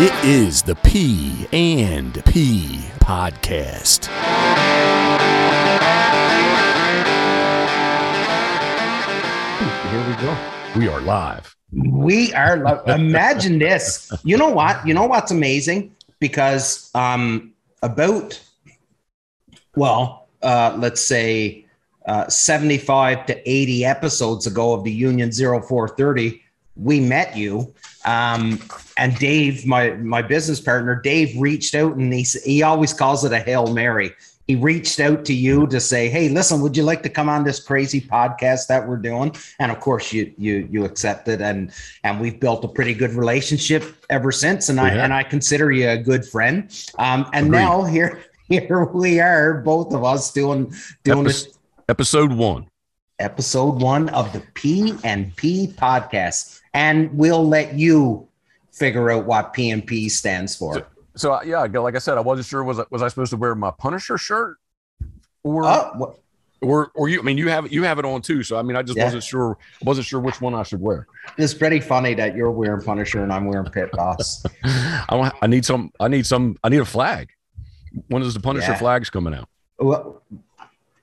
It is the P and P podcast. Here we go. We are live. We are. Lo- Imagine this. You know what? You know what's amazing? Because um, about, well, uh, let's say uh, 75 to 80 episodes ago of the Union 0430, we met you. Um, and Dave, my my business partner, Dave reached out and he he always calls it a hail mary. He reached out to you to say, "Hey, listen, would you like to come on this crazy podcast that we're doing?" And of course, you you you accepted, and and we've built a pretty good relationship ever since. And I and I consider you a good friend. Um, and Agreed. now here here we are, both of us doing doing Epis- this Episode one. Episode one of the P and P podcast, and we'll let you figure out what P and P stands for. So uh, yeah, like I said, I wasn't sure was I, was I supposed to wear my Punisher shirt or Oh, wha- or or you? I mean, you have it you have it on too. So I mean, I just Yeah. wasn't sure wasn't sure which one I should wear. it's pretty funny that you're wearing Punisher and I'm wearing Pit Boss. I want, I need some I need some I need a flag. When is the Punisher Yeah. flags coming out? well,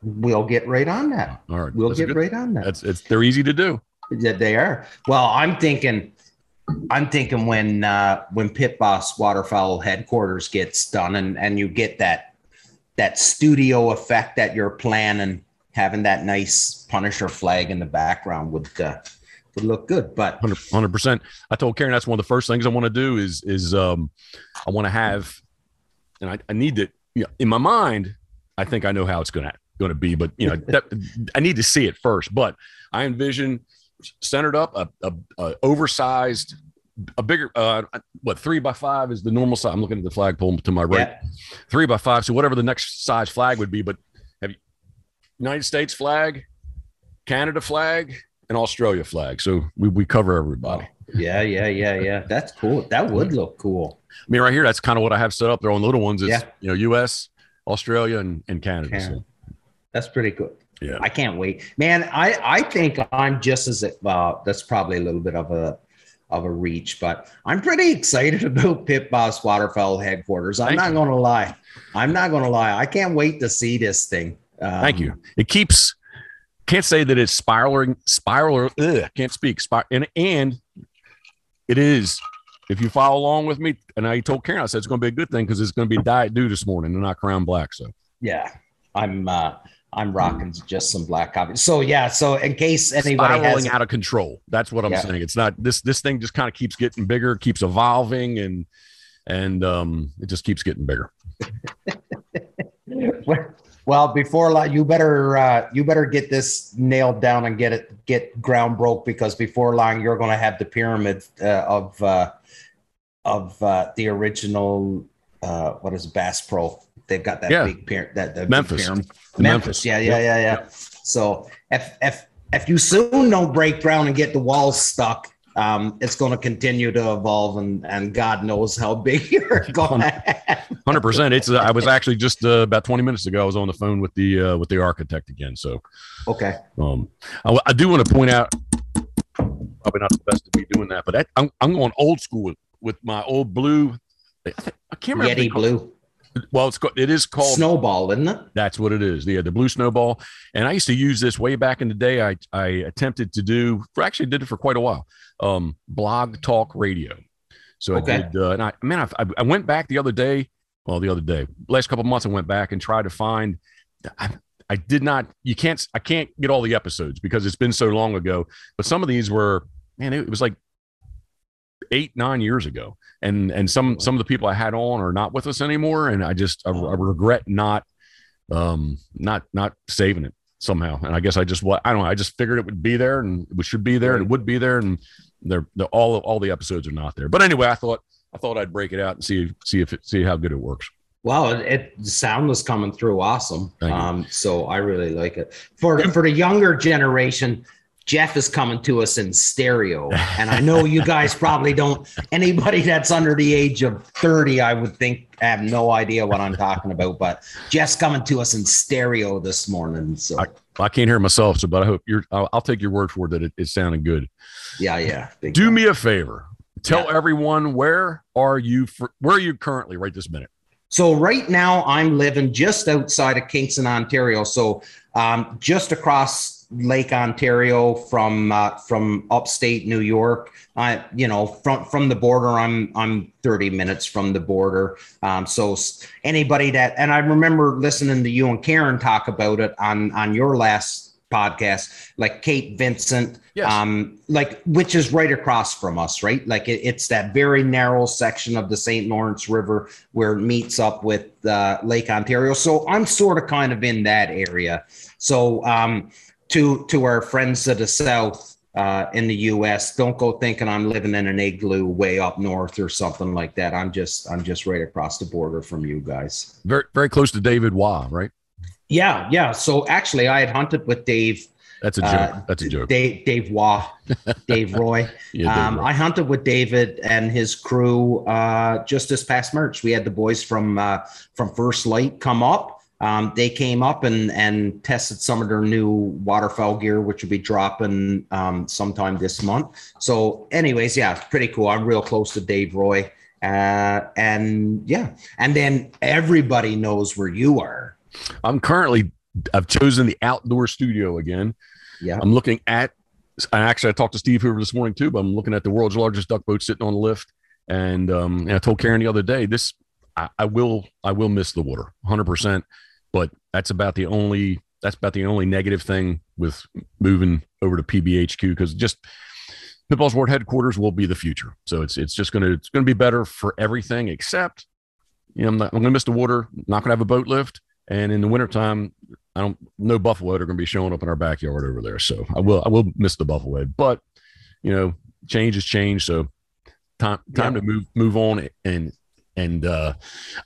we'll get right on that. All right, We'll that's get good. right on that. That's it's they're easy to do. Yeah, they are. Well, I'm thinking, I'm thinking when uh, when Pit Boss Waterfowl headquarters gets done, and and you get that that studio effect that you're planning, having that nice Punisher flag in the background would uh, would look good. But 100 percent. I told Karen that's one of the first things I want to do is is um I want to have, and I, I need to you know, in my mind. I think I know how it's gonna gonna be, but you know that, I need to see it first. But I envision centered up a, a, a oversized, a bigger uh what three by five is the normal size. I'm looking at the flagpole to my right, yeah, three by five. So whatever the next size flag would be, but have you United States flag, Canada flag, and Australia flag. So we, we cover everybody. yeah, yeah, yeah, yeah. That's cool. That would look cool. I mean, right here, that's kind of what I have set up there on the little ones. Is Yeah. you know, U.S., Australia, and, and Canada. Canada. So, That's pretty good. yeah, I can't wait, man. I I think I'm just as uh, that's probably a little bit of a of a reach, but I'm pretty excited about Pit Boss Waterfowl headquarters. I'm Thank not going to lie. I'm not going to lie. I can't wait to see this thing. Um, thank you. It keeps can't say that it's spiraling, spiraler. Ugh, can't speak. Spir- and and it is. If you follow along with me, and I told Karen, I said it's going to be a good thing because it's going to be Diet Dew this morning and not Crown Black. So Yeah, I'm uh, I'm rocking just some black coffee. So yeah. So in case anybody spiraling has out of control. That's what I'm Yeah. saying. It's not this. This thing just kind of keeps getting bigger, keeps evolving, and and um, it just keeps getting bigger. Well, before long, you better uh, you better get this nailed down and get it get ground broke because before long you're going to have the pyramid uh, of uh, of uh, the original uh, what is Bass Pro? They've got that Yeah. big pyramid. That the big Memphis. pyramid. The Memphis. Yeah, yeah, yeah, yeah. So if if if you soon don't break ground and get the walls stuck. Um, it's going to continue to evolve, and, and God knows how big you're going. Hundred percent. It's. Uh, I was actually just uh, about 20 minutes ago. I was on the phone with the uh, with the architect again. So Okay. um, I, I do want to point out. Probably not the best to be doing that, but that, I'm I'm going old school with, with my old blue. I can't remember. Yeti Blue. Well, it's called, it is called Snowball, isn't it? That's what it is. Yeah, the blue snowball. And I used to use this way back in the day. I I attempted to do for actually did it for quite a while. Um, blog talk radio. So Okay. I did. Uh, and I man, I, I went back the other day. Well, the other day, last couple of months, I went back and tried to find. I, I did not. You can't. I can't get all the episodes because it's been so long ago. But some of these were. Man, it was like eight nine years ago. And and some some of the people i had on are not with us anymore. And i just i, I regret not um not not saving it somehow. And i guess i just what i don't know i just figured it would be there and it should be there and it would be there. And they're, they're all all the episodes are not there. But anyway i thought i thought i'd break it out and see see if it see how good it works. Well, it, it the sound was coming through awesome. Um, so I really like it. For for the younger generation, Jeff is coming to us in stereo, and I know you guys probably don't. Anybody that's under the age of thirty, I would think, have no idea what I'm talking about. But Jeff's coming to us in stereo this morning. So i can't hear myself so but i hope you're i'll, I'll take your word for it that it, it sounded good yeah, yeah. do time. me a favor tell Yeah. everyone where are you for, where are you currently right this minute? So right now I'm living just outside of Kingston, Ontario. So um, just across Lake Ontario from uh, from upstate New York. I you know from from the border. I'm I'm 30 minutes from the border. Um, so anybody that and I remember listening to you and Karen talk about it on on your last podcast, like Cape Vincent Yes. um like which is right across from us right like it, it's that very narrow section of the st lawrence river where it meets up with uh, lake ontario so i'm sort of kind of in that area so um to to our friends to the south uh, in the U.S. Don't go thinking I'm living in an igloo way up north or something like that. I'm just I'm just right across the border from you guys. Very very close to David Waugh, right? Yeah, yeah. So actually, I had hunted with Dave That's a joke. Uh, That's a joke. Dave Dave Waugh, Dave Roy. Yeah, Um, David. I hunted with David and his crew uh, just this past March. We had the boys from uh, from First Lite come up. Um, they came up and and tested some of their new waterfowl gear, which will be dropping um, sometime this month. So, anyways, yeah, it's pretty cool. I'm real close to Dave Roy, uh, and yeah, and then everybody knows where you are. I'm currently I've chosen the outdoor studio again. Yeah, I'm looking at and actually I talked to Steve Hoover this morning too, but I'm looking at the world's largest duck boat sitting on the lift. And um and I told Karen the other day, this I, I will I will miss the water 100 percent but that's about the only that's about the only negative thing with moving over to PBHQ because just Pit Boss World headquarters will be the future. So it's it's just gonna it's gonna be better for everything except you know I'm, not, I'm gonna miss the water, not gonna have a boat lift, and in the wintertime, I don't no buffalo are gonna be showing up in our backyard over there. So I will I will miss the buffalo. But you know, change is change. So time time Yeah. to move move on and and uh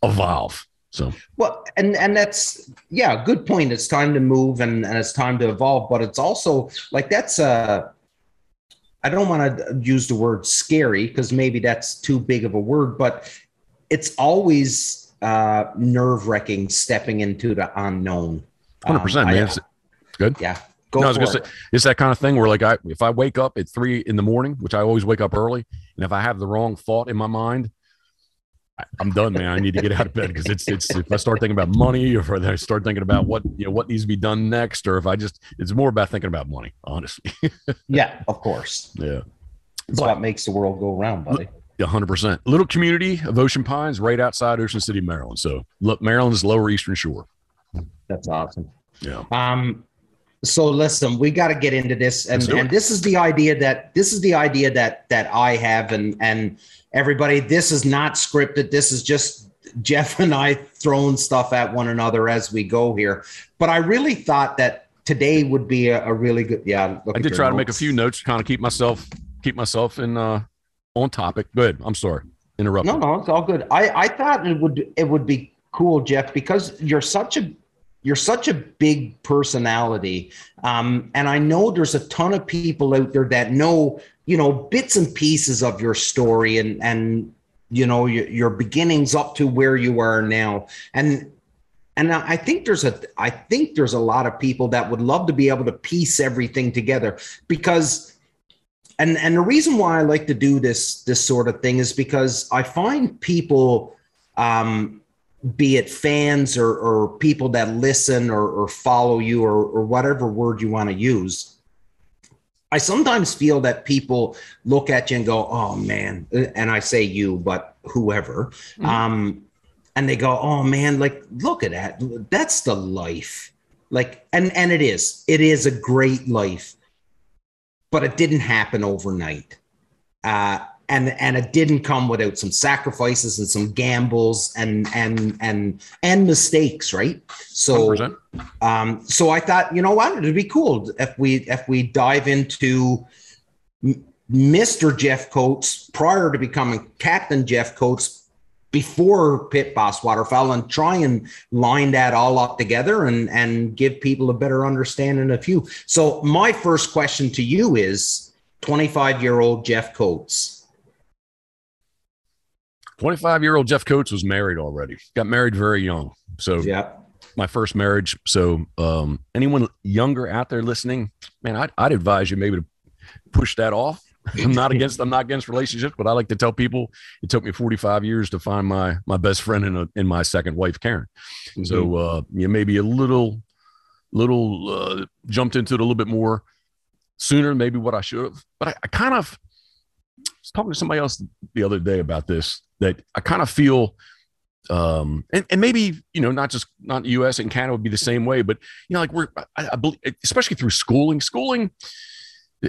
evolve. So Well, and and that's yeah, good point. It's time to move and, and it's time to evolve, but it's also like that's uh I don't want to use the word scary because maybe that's too big of a word, but it's always uh nerve wrecking stepping into the unknown. hundred percent, Um, I- man. It's- yeah. Go No, I was gonna it. say it's that kind of thing where like I if I wake up at three in the morning, which I always wake up early, and if I have the wrong thought in my mind, I'm done, man. I need to get out of bed because it's it's if I start thinking about money or if I start thinking about what you know what needs to be done next, or if I just it's more about thinking about money, honestly. yeah, of course. yeah. It's what makes the world go round, buddy. Yeah, hundred percent. Little community of Ocean Pines, right outside Ocean City, Maryland. So, look, Maryland's Lower Eastern Shore. That's awesome. Yeah, Um, so listen, we got to get into this, and Let's do it. and this is the idea that this is the idea that that I have, and and everybody, this is not scripted. This is just Jeff and I throwing stuff at one another as we go here. But I really thought that today would be a, a really good. Yeah, look I did try to make a few notes, to kind of keep myself keep myself in uh on topic. Good. I'm sorry, interrupt. No, no, it's all good. I I thought it would it would be cool, Jeff, because you're such a you're such a big personality, um, and I know there's a ton of people out there that know you know bits and pieces of your story and and you know your, your beginnings up to where you are now, and and I think there's a I think there's a lot of people that would love to be able to piece everything together because and and the reason why I like to do this this sort of thing is because I find people um be it fans or, or people that listen or, or follow you or, or whatever word you want to use I sometimes feel that people look at you and go, "Oh man," and I say you, but whoever, Mhm. um, and they go, "Oh man, like look at that, that's the life." Like, and and it is, it is a great life, but it didn't happen overnight, uh, and and it didn't come without some sacrifices and some gambles and and and and mistakes, right? So. 100%. Um, so I thought, you know what, it'd be cool if we if we dive into Mr. Jeff Coates prior to becoming Captain Jeff Coates before Pit Boss Waterfowl and try and line that all up together and and give people a better understanding of you. So my first question to you is 25 year old Jeff Coates. 25 year old Jeff Coates was married already. Got married very young. So Yeah. my first marriage. So um, anyone younger out there listening, man, I'd, I'd advise you maybe to push that off I'm not against I'm not against relationships, but I like to tell people it took me 45 years to find my my best friend in a, in my second wife, Karen. Mm-hmm. So uh, you know, maybe a little little uh, jumped into it a little bit more sooner, maybe what I should have. But I, I kind of was talking to somebody else the other day about this that I kind of feel um and, and maybe you know not just not the us and canada would be the same way but you know like we're I, I believe especially through schooling schooling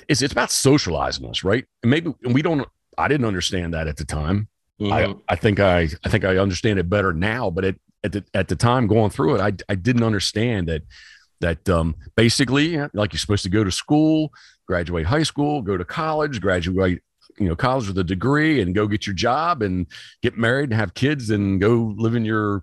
is it's about socializing us right and maybe we don't i didn't understand that at the time mm-hmm. I, I think i i think i understand it better now but it, at the at the time going through it i i didn't understand that that um basically like you're supposed to go to school graduate high school go to college graduate you know college with a degree and go get your job and get married and have kids and go live in your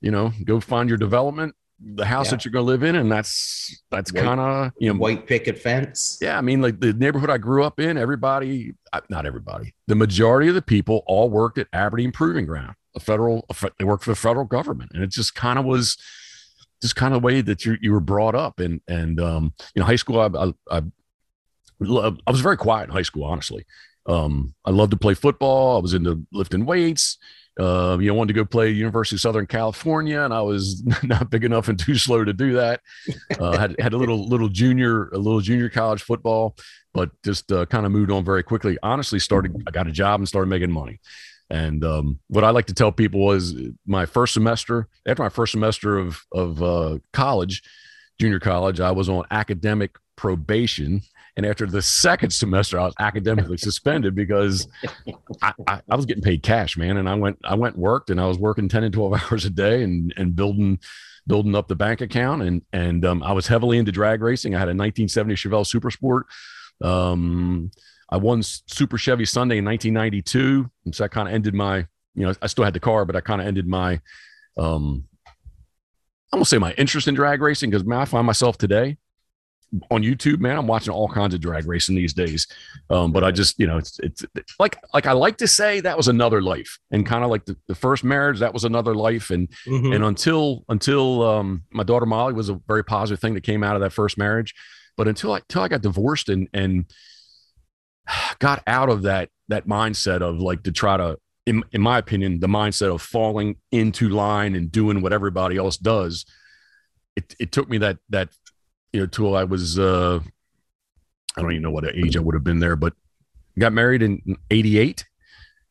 you know go find your development the house yeah. that you're going to live in and that's that's kind of you know white picket fence yeah i mean like the neighborhood i grew up in everybody not everybody the majority of the people all worked at aberdeen proving ground a federal they worked for the federal government and it just kind of was just kind of the way that you you were brought up and and um you know high school I, I, I I was very quiet in high school, honestly. Um, I loved to play football. I was into lifting weights. Uh, you know, wanted to go play University of Southern California, and I was not big enough and too slow to do that. Uh, had had a little little junior a little junior college football, but just uh, kind of moved on very quickly. Honestly, started I got a job and started making money. And um, what I like to tell people was my first semester after my first semester of of uh, college, junior college, I was on academic probation and after the second semester, I was academically suspended because I, I, I, was getting paid cash, man. And I went, I went worked, and I was working ten and twelve hours a day, and and building, building up the bank account. And and um, I was heavily into drag racing. I had a 1970 Chevelle Super Sport. Um, I won Super Chevy Sunday in 1992, and so I kind of ended my, you know, I still had the car, but I kind of ended my, um, I'm gonna say my interest in drag racing because I find myself today on YouTube, man, I'm watching all kinds of drag racing these days. Um, but I just, you know, it's, it's like, like I like to say that was another life and kind of like the, the first marriage, that was another life. And, mm-hmm. and until, until, um, my daughter Molly was a very positive thing that came out of that first marriage. But until I, until I got divorced and, and got out of that, that mindset of like to try to, in, in my opinion, the mindset of falling into line and doing what everybody else does, it, it took me that, that you know, till I was, uh, I don't even know what age I would have been there, but got married in 88.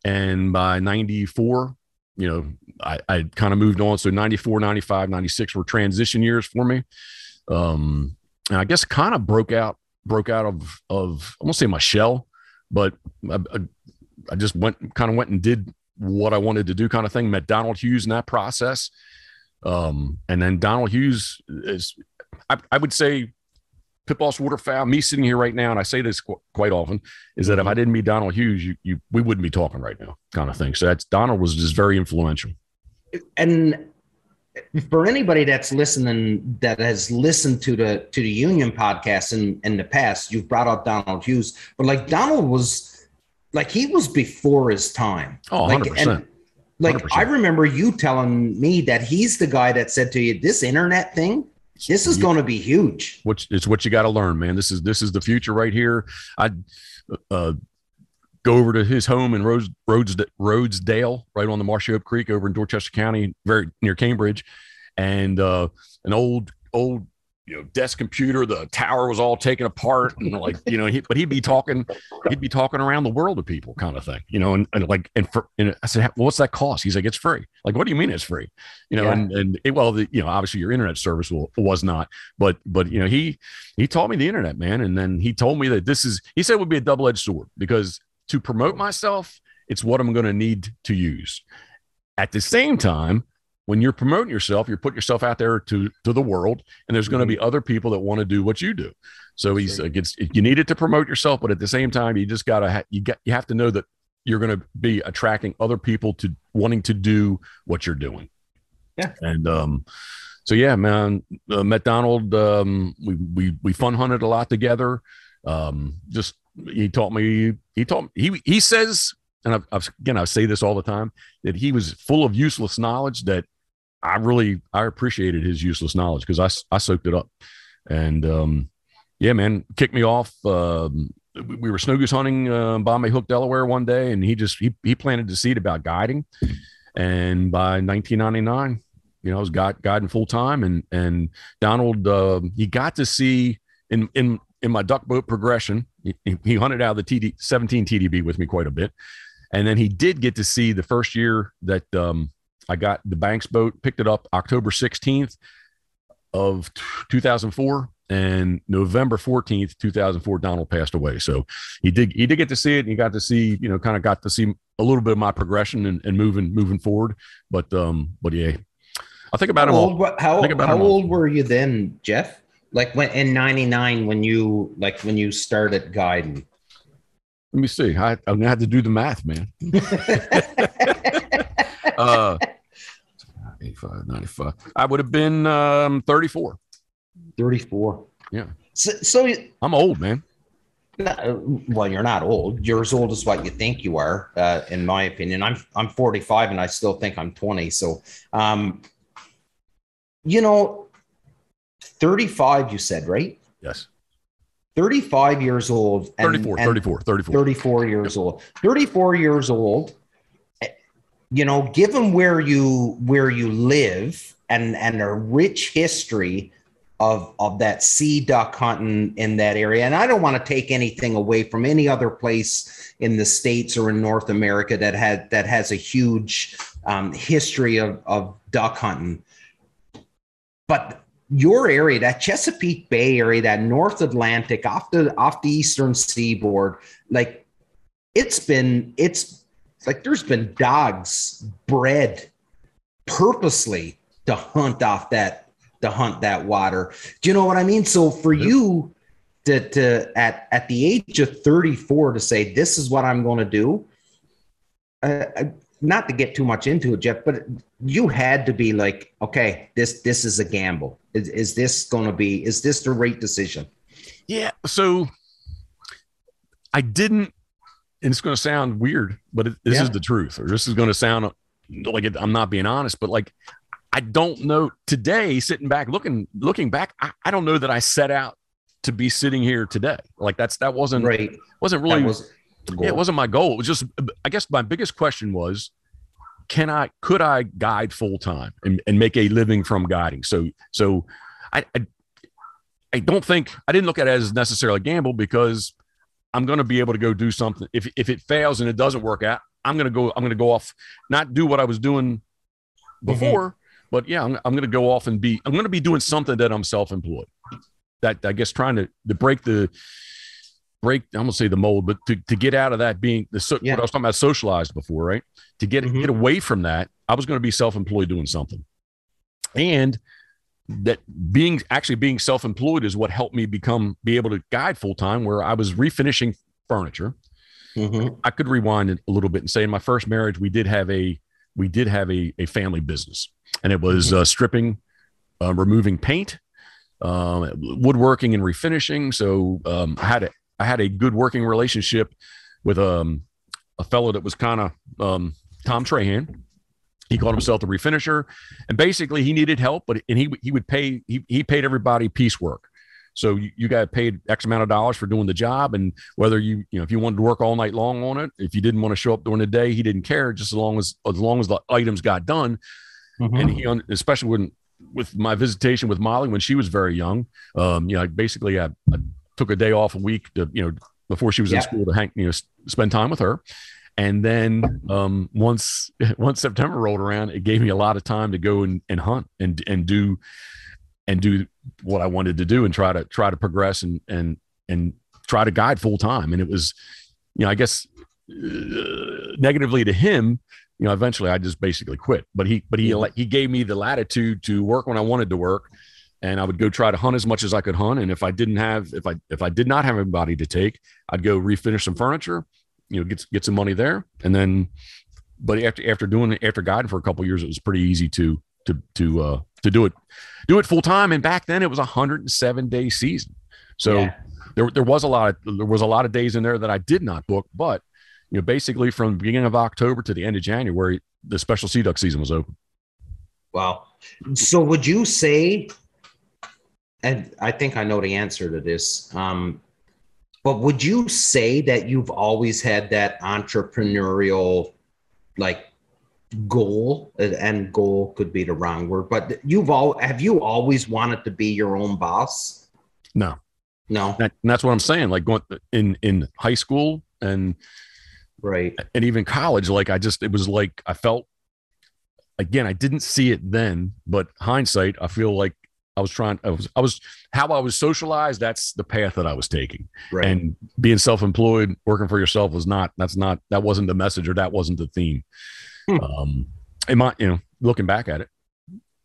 And by 94, you know, I, I kind of moved on. So 94, 95, 96 were transition years for me. Um, and I guess kind of broke out, broke out of, of, I won't say my shell, but I, I, I just went, kind of went and did what I wanted to do kind of thing. Met Donald Hughes in that process. Um, and then Donald Hughes is I, I would say pit boss waterfowl. Me sitting here right now, and I say this qu- quite often, is that if I didn't meet Donald Hughes, you, you we wouldn't be talking right now, kind of thing. So that's Donald was just very influential. And for anybody that's listening that has listened to the to the Union podcast in in the past, you've brought up Donald Hughes, but like Donald was like he was before his time. Oh, like, 100%. And, like 100%. I remember you telling me that he's the guy that said to you, "This internet thing, this is going to be huge. Which is what you got to learn, man. This is this is the future right here. I uh, go over to his home in Rose, Rhodes, Rhodesdale, right on the Marshy Hope Creek, over in Dorchester County, very near Cambridge, and uh, an old old you know desk computer the tower was all taken apart and like you know he, but he'd be talking he'd be talking around the world to people kind of thing you know and, and like and, for, and i said well, what's that cost? He's like it's free. Like what do you mean it's free? You know yeah. and and it, well the, you know obviously your internet service will, was not but but you know he he taught me the internet man and then he told me that this is he said it would be a double-edged sword because to promote myself it's what i'm going to need to use. At the same time when you're promoting yourself, you're putting yourself out there to to the world, and there's going to be mm-hmm. other people that want to do what you do. So he's gets you need it to promote yourself, but at the same time, you just gotta you got you have to know that you're going to be attracting other people to wanting to do what you're doing. Yeah, and um, so yeah, man, uh, met Donald. Um, we we we fun hunted a lot together. Um, just he taught me. He taught me he he says and I've, I've, again I say this all the time that he was full of useless knowledge that I really I appreciated his useless knowledge because I I soaked it up, and um, yeah, man, kicked me off. Um, we were snow goose hunting uh, Bombay Hook, Delaware one day, and he just he he planted the seed about guiding, and by 1999, you know, I was got guiding full time, and and Donald uh, he got to see in in in my duck boat progression, he, he hunted out of the TD 17 TDB with me quite a bit, and then he did get to see the first year that um, I got the Banks boat, picked it up October 16th of 2004 and November 14th, 2004, Donald passed away. So he did, he did get to see it and he got to see, you know, kind of got to see a little bit of my progression and, and moving, moving forward. But, um, but yeah, I think about how him. Old, all, how how him all. old were you then, Jeff? Like when in '99 when you like when you started guiding. Let me see. I, I'm gonna have to do the math, man. uh, 85, 95. I would have been um, 34. 34. Yeah. So, so I'm old, man. Well, you're not old. You're as old as what you think you are, uh, in my opinion. I'm I'm 45 and I still think I'm 20. So, um, you know, 35. You said right? Yes. 35 years old. and- 34, and 34, 34. 34 years old. 34 years old. You know, given where you where you live and and a rich history of of that sea duck hunting in that area, and I don't want to take anything away from any other place in the states or in North America that had that has a huge um, history of of duck hunting, but your area, that Chesapeake Bay area, that North Atlantic, off the off the eastern seaboard, like it's been it's like there's been dogs bred purposely to hunt off that to hunt that water. Do you know what I mean? So for you to to at at the age of 34 to say this is what I'm going to do. Uh, not to get too much into it, Jeff, but you had to be like, okay, this this is a gamble. Is, is this going to be? Is this the right decision? Yeah. So I didn't, it's going to sound weird, but it, this Yeah. is the truth, or this is going to sound like it, I'm not being honest, but like I don't know today, sitting back, looking, looking back, I, I don't know that I set out to be sitting here today. Like that's, that wasn't, Right. wasn't really, was yeah, it wasn't my goal. It was just, I guess my biggest question was, can I, could I guide full time and, and make a living from guiding? So, so I, I, I don't think, I didn't look at it as necessarily a gamble because I'm going to be able to go do something. If, if it fails and it doesn't work out, I'm going to go, I'm going to go off, not do what I was doing before, but yeah, I'm, I'm going to go off and be, I'm going to be doing something that I'm self-employed. That I guess trying to, to break the, break, I'm gonna say the mold, but to, to get out of that being the so, Yeah. what I was talking about socialized before, right? To get Mhm. get away from that, I was going to be self-employed doing something, and that being actually being self-employed is what helped me become be able to guide full time. Where I was refinishing furniture, Mhm. I could rewind a little bit and say in my first marriage we did have a we did have a, a family business, and it was uh, stripping, uh, removing paint, um, woodworking, and refinishing. So um, I had a I had a good working relationship with um, a fellow that was kind of um, Tom Trahan. He called himself the refinisher, and basically he needed help, but and he he would pay he he paid everybody piecework. So you, you got paid X amount of dollars for doing the job, and whether you you know if you wanted to work all night long on it, if you didn't want to show up during the day, he didn't care. Just as long as as long as the items got done, Mhm. and he especially when with my visitation with Molly when she was very young, um, you know, basically I, I took a day off a week to you know before she was in school to hang you know spend time with her, and then um, once once September rolled around, it gave me a lot of time to go and, and hunt and and do and do what I wanted to do and try to try to progress and and and try to guide full time. And it was, you know, I guess uh, negatively to him, you know, eventually I just basically quit. But he but he he gave me the latitude to work when I wanted to work. And I would go try to hunt as much as I could hunt. And if I didn't have, if I if I did not have anybody to take, I'd go refinish some furniture, you know, get get some money there. And then, but after after doing it, after guiding for a couple of years, it was pretty easy to to to uh to do it do it full time. And back then it was a 107 day season. So Yeah. there, there was a lot of, there was a lot of days in there that I did not book, but you know, basically from the beginning of October to the end of January, the special sea duck season was open. Wow. So would you say, and I think I know the answer to this. Um, But would you say that you've always had that entrepreneurial like goal uh, and goal could be the wrong word, but you've all have you always wanted to be your own boss? No. No. That, and that's what I'm saying. Like going in in high school and right and even college, like I just it was like I felt again, I didn't see it then, but hindsight, I feel like I was trying I was I was how I was socialized, that's the path that I was taking. right And being self-employed, working for yourself was not that's not that wasn't the message or that wasn't the theme. Hmm. Um it might, you know, looking back at it.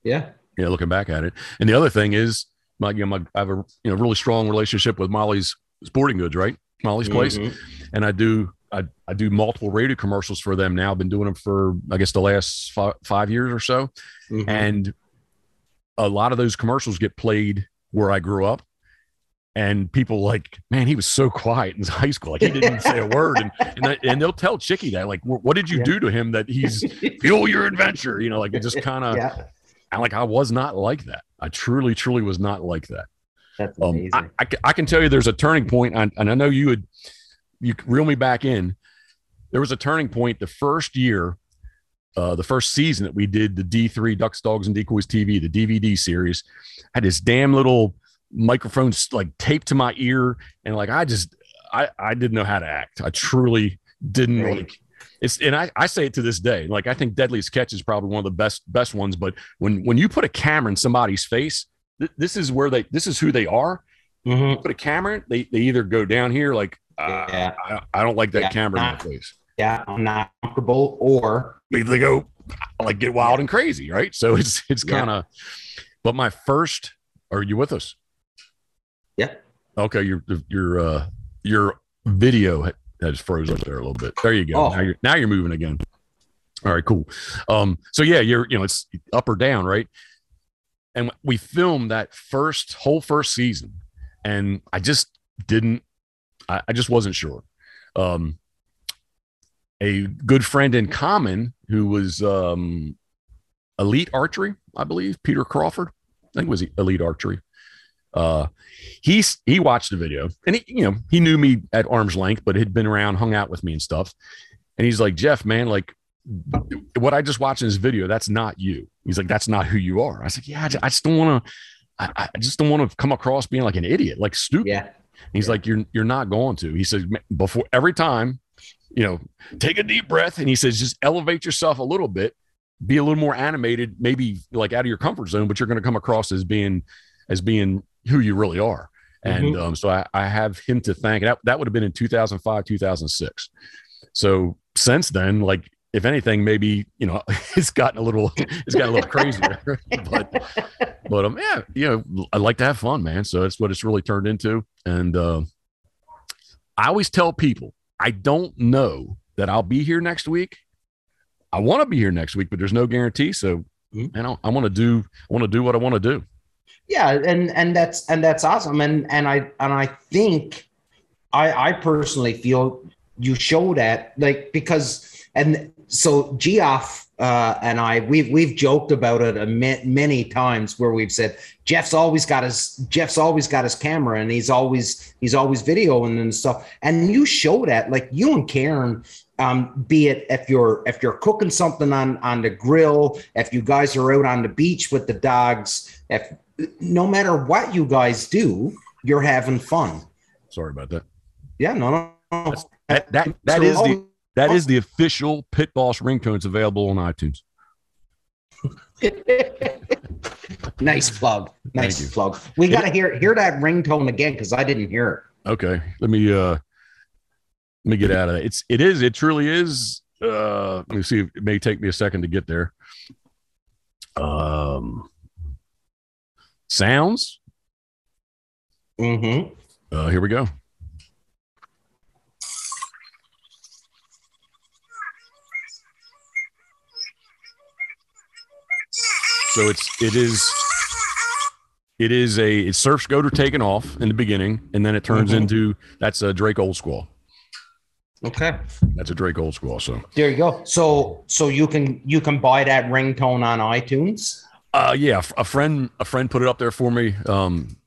yeah Yeah, looking back at it. And the other thing is my you know, my I have a you know really strong relationship with Molly's sporting goods, right? Molly's place. Mhm. And I do I, I do multiple radio commercials for them now. I've been doing them for I guess the last five, five years or so. Mhm. And a lot of those commercials get played where I grew up. And people like, man, he was so quiet in high school. Like he didn't say a word. And and, and they'll tell Chicky that, like, what did you Yeah. do to him that he's fuel your adventure? You know, like it just kind of yeah and like I was not like that. I truly, truly was not like that. that's Um, I, I, I can tell you there's a turning point, and, and I know you would you reel me back in. There was a turning point the first year, uh, the first season that we did the D3 Ducks, Dogs, and Decoys TV, the DVD series. had this damn little microphone like taped to my ear, and like I just I I didn't know how to act. I truly didn't Right. like. It's and I, I say it to this day. Like I think Deadliest Catch is probably one of the best best ones. But when when you put a camera in somebody's face, th- this is where they this is who they are. Mhm. Put a camera, in, they they either go down here like uh, Yeah. I, I don't like that Yeah. camera in my face. Yeah i'm not comfortable or They, go like get wild and crazy, right? So it's it's kind of. But my first, are you with us? Yeah. Okay, your your uh your video ha- has froze up there a little bit. There you go. Oh. Now you're now you're moving again. All right, cool. Um, so yeah, you're you know it's up or down, right? And we filmed that first whole first season, and I just didn't, I, I just wasn't sure. Um, a good friend in common who was um, elite archery, I believe, Peter Crawford. I think it was elite archery. Uh, he's he watched the video and he, you know, he knew me at arm's length, but had been around, hung out with me and stuff. And he's like, Jeff, man, like what I just watched in this video, that's not you. He's like, that's not who you are. I was like, yeah, I just, I just don't want to. I, I just don't want to come across being like an idiot, like stupid. yeah He's like, you're you're not going to. He says before every time, you know, take a deep breath, and he says just elevate yourself a little bit, be a little more animated, maybe like out of your comfort zone, but you're going to come across as being as being who you really are. And um, so I, I have him to thank. That that would have been in 2005, 2006. So since then, like if anything, maybe you know it's gotten a little it's gotten a little crazier. but but um yeah, you know, I like to have fun, man. So that's what it's really turned into. And uh, I always tell people I don't know that I'll be here next week. I want to be here next week, but there's no guarantee. So Mhm. you know, I want to do I want to do what I want to do. yeah and and that's and that's awesome and and i and i think i i personally feel you show that like because and so geoff uh and i we've we've joked about it a ma- many times where we've said jeff's always got his jeff's always got his camera and he's always he's always videoing and stuff and you show that like you and karen um, be it if you're if you're cooking something on on the grill, if you guys are out on the beach with the dogs, if no matter what you guys do, you're having fun. Sorry about that. Yeah, no, no, no. That that that So is the that is the official Pit Boss ringtones available on iTunes. nice plug. Nice plug. We gotta hear hear that ringtone again because I didn't hear it. Okay, let me uh let me get out of that. It's it is it truly is. Uh, let me see. It may take me a second to get there. Um, sounds. it. Mm-hmm. Uh, here we go. So it's it is it is a it's surf scoter taken off in the beginning, and then it turns Mhm. into that's a Drake Oldsquaw. Okay. That's a Drake Oldsquaw. So There you go. So so you can you can buy that ringtone on iTunes. uh yeah, a friend a friend put it up there for me. Um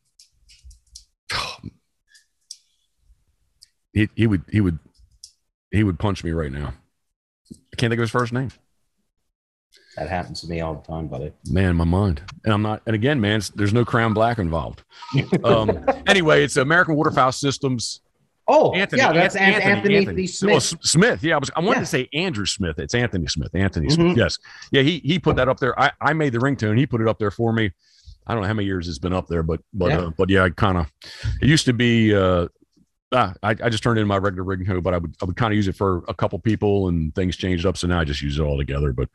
he he would he would he would punch me right now. I can't think of his first name. That happens to me all the time, buddy. Man, my mind. And I'm not. And again, man, there's no Crown Black involved. Um, anyway, it's American Waterfowl Systems. Oh, Anthony. yeah, that's Anthony, Anthony, Anthony, Well, Smith. Smith. Yeah, I was. I wanted Yeah. to say Andrew Smith. It's Anthony Smith. Anthony Smith. Mhm. Yes. Yeah. He he put that up there. I I made the ringtone. He put it up there for me. I don't know how many years it's been up there, but but Yeah. uh, but yeah, I kind of. It used to be. uh Ah, I, I just turned in my regular ringtone, but I would I would kind of use it for a couple people, and things changed up, so now I just use it all together. But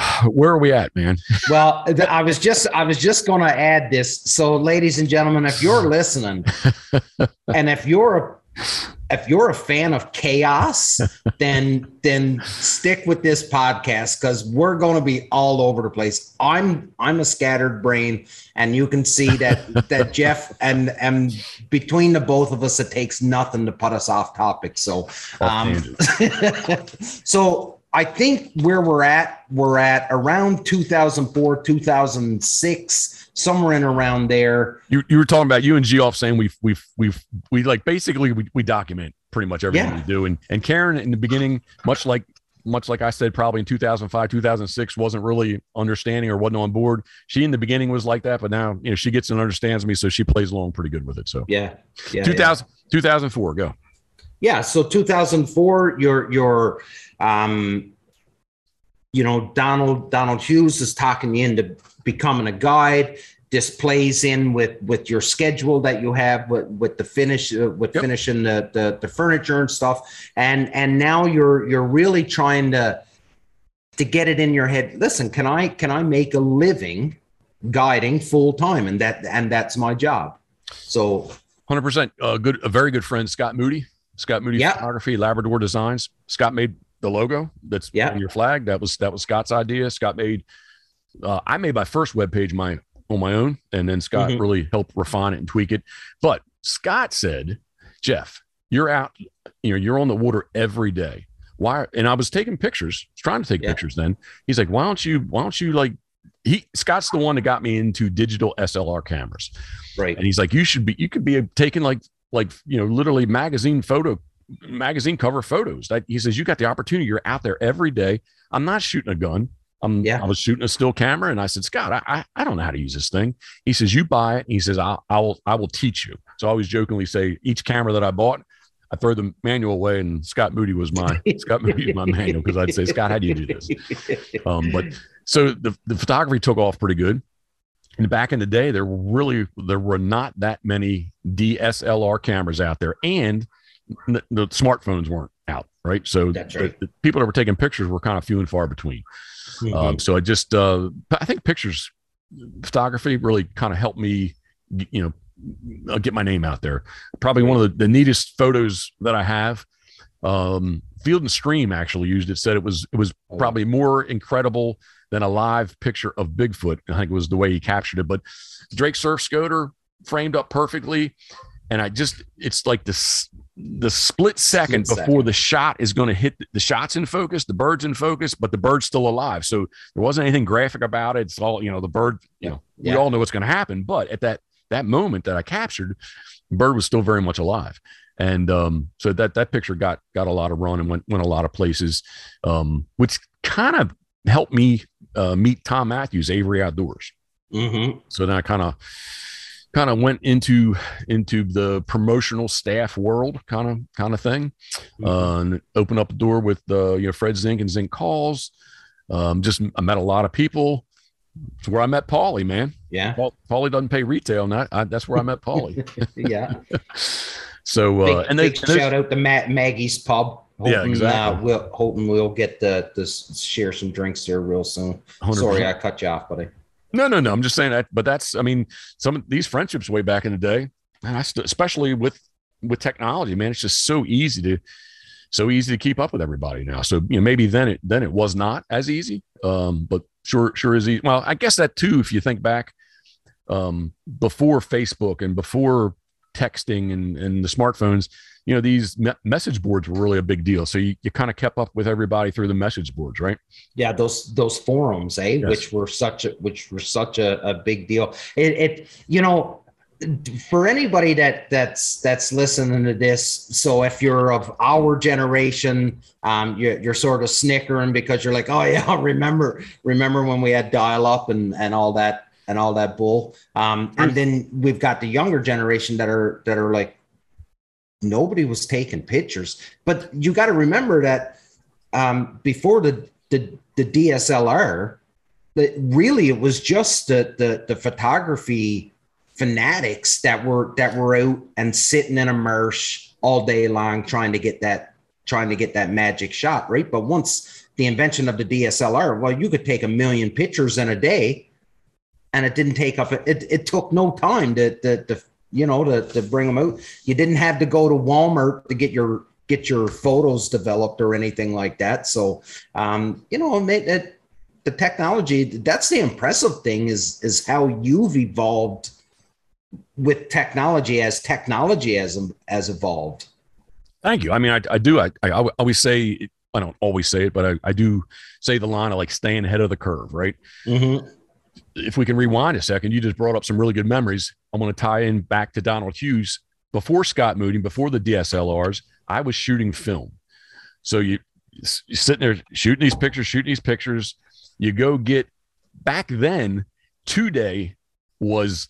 where are we at, man? Well, I was just I was just going to add this. So, ladies and gentlemen, if you're listening, and if you're a if you're a fan of chaos, then then stick with this podcast because we're going to be all over the place. I'm I'm a scattered brain, and you can see that that Jeff and and between the both of us, it takes nothing to put us off topic. So, um, so I think where we're at, we're at around 2004, 2006, somewhere in around there. You you were talking about you and Geoff saying we've we've we've we like basically we, we document pretty much everything Yeah. we do. And and Karen in the beginning, much like much like I said, probably in 2005, 2006, wasn't really understanding or wasn't on board. She in the beginning was like that, but now you know she gets and understands me, so she plays along pretty good with it. So Yeah. Yeah. 2000, 2004, go. Yeah so 2004 your your um you know donald donald hughes is talking you into becoming a guide this plays in with with your schedule that you have with with the finish uh, with Yep. finishing the, the the furniture and stuff and and now you're you're really trying to to get it in your head listen can i can i make a living guiding full time and that and that's my job so Hundred percent. A good, a very good friend, Scott Moody. Scott Moody Yeah. Photography, Labrador Designs. Scott made the logo that's Yeah. on your flag. That was that was Scott's idea. Scott made. Uh, I made my first web page my on my own, and then Scott Mhm. really helped refine it and tweak it. But Scott said, "Jeff, you're out. You know, you're on the water every day. Why?" And I was taking pictures, trying to take Yeah. pictures. Then he's like, "Why don't you? Why don't you like?" He Scott's the one that got me into digital SLR cameras right and he's like you should be you could be taking like like you know literally magazine photo magazine cover photos. That he says you got the opportunity. You're out there every day. I'm not shooting a gun. I'm Yeah. i was shooting a still camera. And i said scott I, I i don't know how to use this thing. He says you buy it. And he says i i will i will teach you. So i always jokingly say each camera that i bought I throw the manual away, and Scott Moody was my Scott Moody was my manual because I'd say, Scott, how do you do this? Um, but so the, the photography took off pretty good. And back in the day, there were really there were not that many DSLR cameras out there, and the, the smartphones weren't out, right? So That's the- right. the people that were taking pictures were kind of few and far between. Mhm. Um, so I just uh, I think pictures photography really kind of helped me, you know, uh, get my name out there. Probably one of the, the neatest photos that I have. Um, Field and Stream actually used it. Said it was it was Oh, probably more incredible than a live picture of Bigfoot. I think it was the way he captured it. But Drake Surf Scoter framed up perfectly, and I just it's like this the split second Split before the shot is going to hit the shots in focus, the bird's in focus, but the bird's still alive. So there wasn't anything graphic about it. It's all you know. The bird, you know, Yeah. we all know what's going to happen. But at that that moment that I captured, the bird was still very much alive, and um, so that that picture got got a lot of run and went went a lot of places, um, which kind of helped me uh, meet Tom Matthews, Avery Outdoors. Mhm. So then I kind of kind of went into into the promotional staff world kind of kind of thing uh, and opened up a door with uh, you know Fred Zink and Zink calls. Um, just I met a lot of people. It's where I met Paulie, man. Yeah. Paul, Paulie doesn't pay retail, and that, I, that's where I met Paulie. Yeah. So uh, big, and big they, shout out to Matt Maggie's Pub. Yeah, Hoping, exactly. Uh, we'll, hoping we'll get the, the share some drinks there real soon. 100%. Sorry, I cut you off, buddy. No, no, no. I'm just saying that, but that's, I mean, some of these friendships way back in the day, and I st- especially with with technology, man, it's just so easy to so easy to keep up with everybody now. So you know, maybe then it then it was not as easy, um, but sure, sure is easy. Well, I guess that too, if you think back, um, before Facebook and before texting and and the smartphones, you know, these me- message boards were really a big deal. So you, you kind of kept up with everybody through the message boards, right? Yeah, those those forums, eh, Yes. which were such a which were such a, a big deal. It, it you know, for anybody that that's that's listening to this so if you're of our generation um you're, you're sort of snickering because you're like oh yeah remember remember when we had dial up and and all that and all that bull. Um and then we've got the younger generation that are that are like nobody was taking pictures. But you got to remember that um before the the, the dslr that really it was just the the, the photography fanatics that were that were out and sitting in a merch all day long trying to get that trying to get that magic shot right? But once the invention of the dslr well you could take a million pictures in a day and it didn't take up it it took no time to to, to you know to, to bring them out you didn't have to go to walmart to get your get your photos developed or anything like that so um you know it, it, the technology that's the impressive thing is is how you've evolved with technology as technology has has evolved. Thank you. I mean, I, I do. I, I always say I don't always say it, but I, I do say the line of like staying ahead of the curve, right? Mm-hmm. If we can rewind a second, you just brought up some really good memories. I'm going to tie in back to Donald Hughes. Before Scott Moody, before the DSLRs, I was shooting film. So you you're sitting there shooting these pictures, shooting these pictures. You go get back then two day was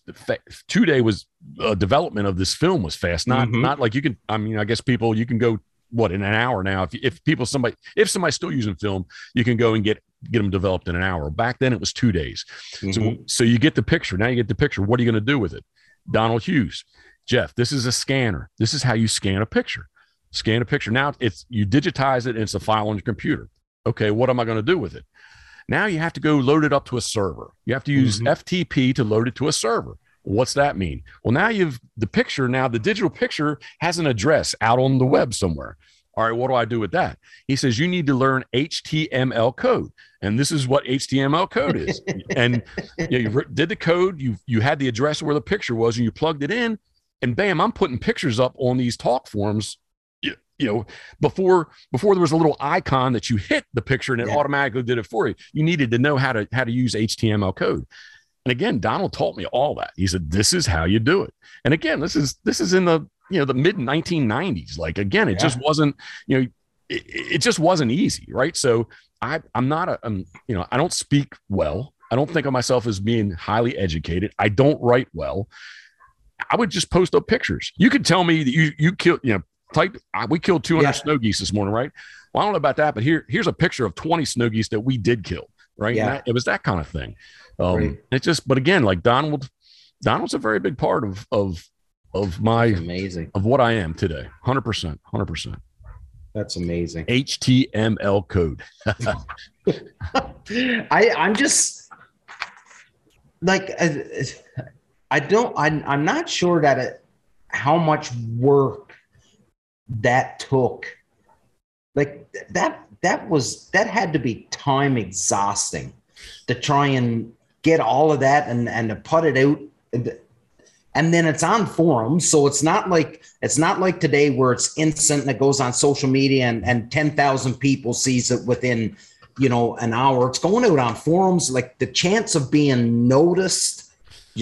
two day was uh, development of this film was fast not mm-hmm. not like you can i mean i guess people you can go what in an hour now if, if people somebody if somebody's still using film you can go and get get them developed in an hour back then it was two days mm-hmm. so so you get the picture now you get the picture what are you going to do with it donald hughes jeff this is a scanner this is how you scan a picture scan a picture now it's you digitize it and it's a file on your computer okay what am i going to do with it now you have to go load it up to a server. You have to use mm-hmm. FTP to load it to a server. What's that mean? Well, now you've the picture, now the digital picture has an address out on the web somewhere. All right, what do I do with that? He says you need to learn HTML code, and this is what HTML code is. and you, know, you did the code, you you had the address where the picture was, and you plugged it in, and bam, I'm putting pictures up on these talk forms you know before before there was a little icon that you hit the picture and it yeah. automatically did it for you you needed to know how to how to use html code and again donald taught me all that he said this is how you do it and again this is this is in the you know the mid 1990s like again it yeah. just wasn't you know it, it, just wasn't easy right so i i'm not a I'm, you know i don't speak well i don't think of myself as being highly educated i don't write well I would just post up pictures. You could tell me that you you killed, you know, type we killed 200 yeah. snow geese this morning, right? Well, I don't know about that, but here here's a picture of 20 snow geese that we did kill, right? Yeah. That, it was that kind of thing. Um, right. It just, but again, like Donald, Donald's a very big part of of of my That's amazing of what I am today. Hundred percent, hundred percent. That's amazing. HTML code. I I'm just like I, I don't I, I'm not sure that it how much work that took like that that was that had to be time exhausting to try and get all of that and and to put it out and then it's on forums. So it's not like it's not like today where it's instant and it goes on social media and, and 10,000 people sees it within you know an hour. It's going out on forums. Like the chance of being noticed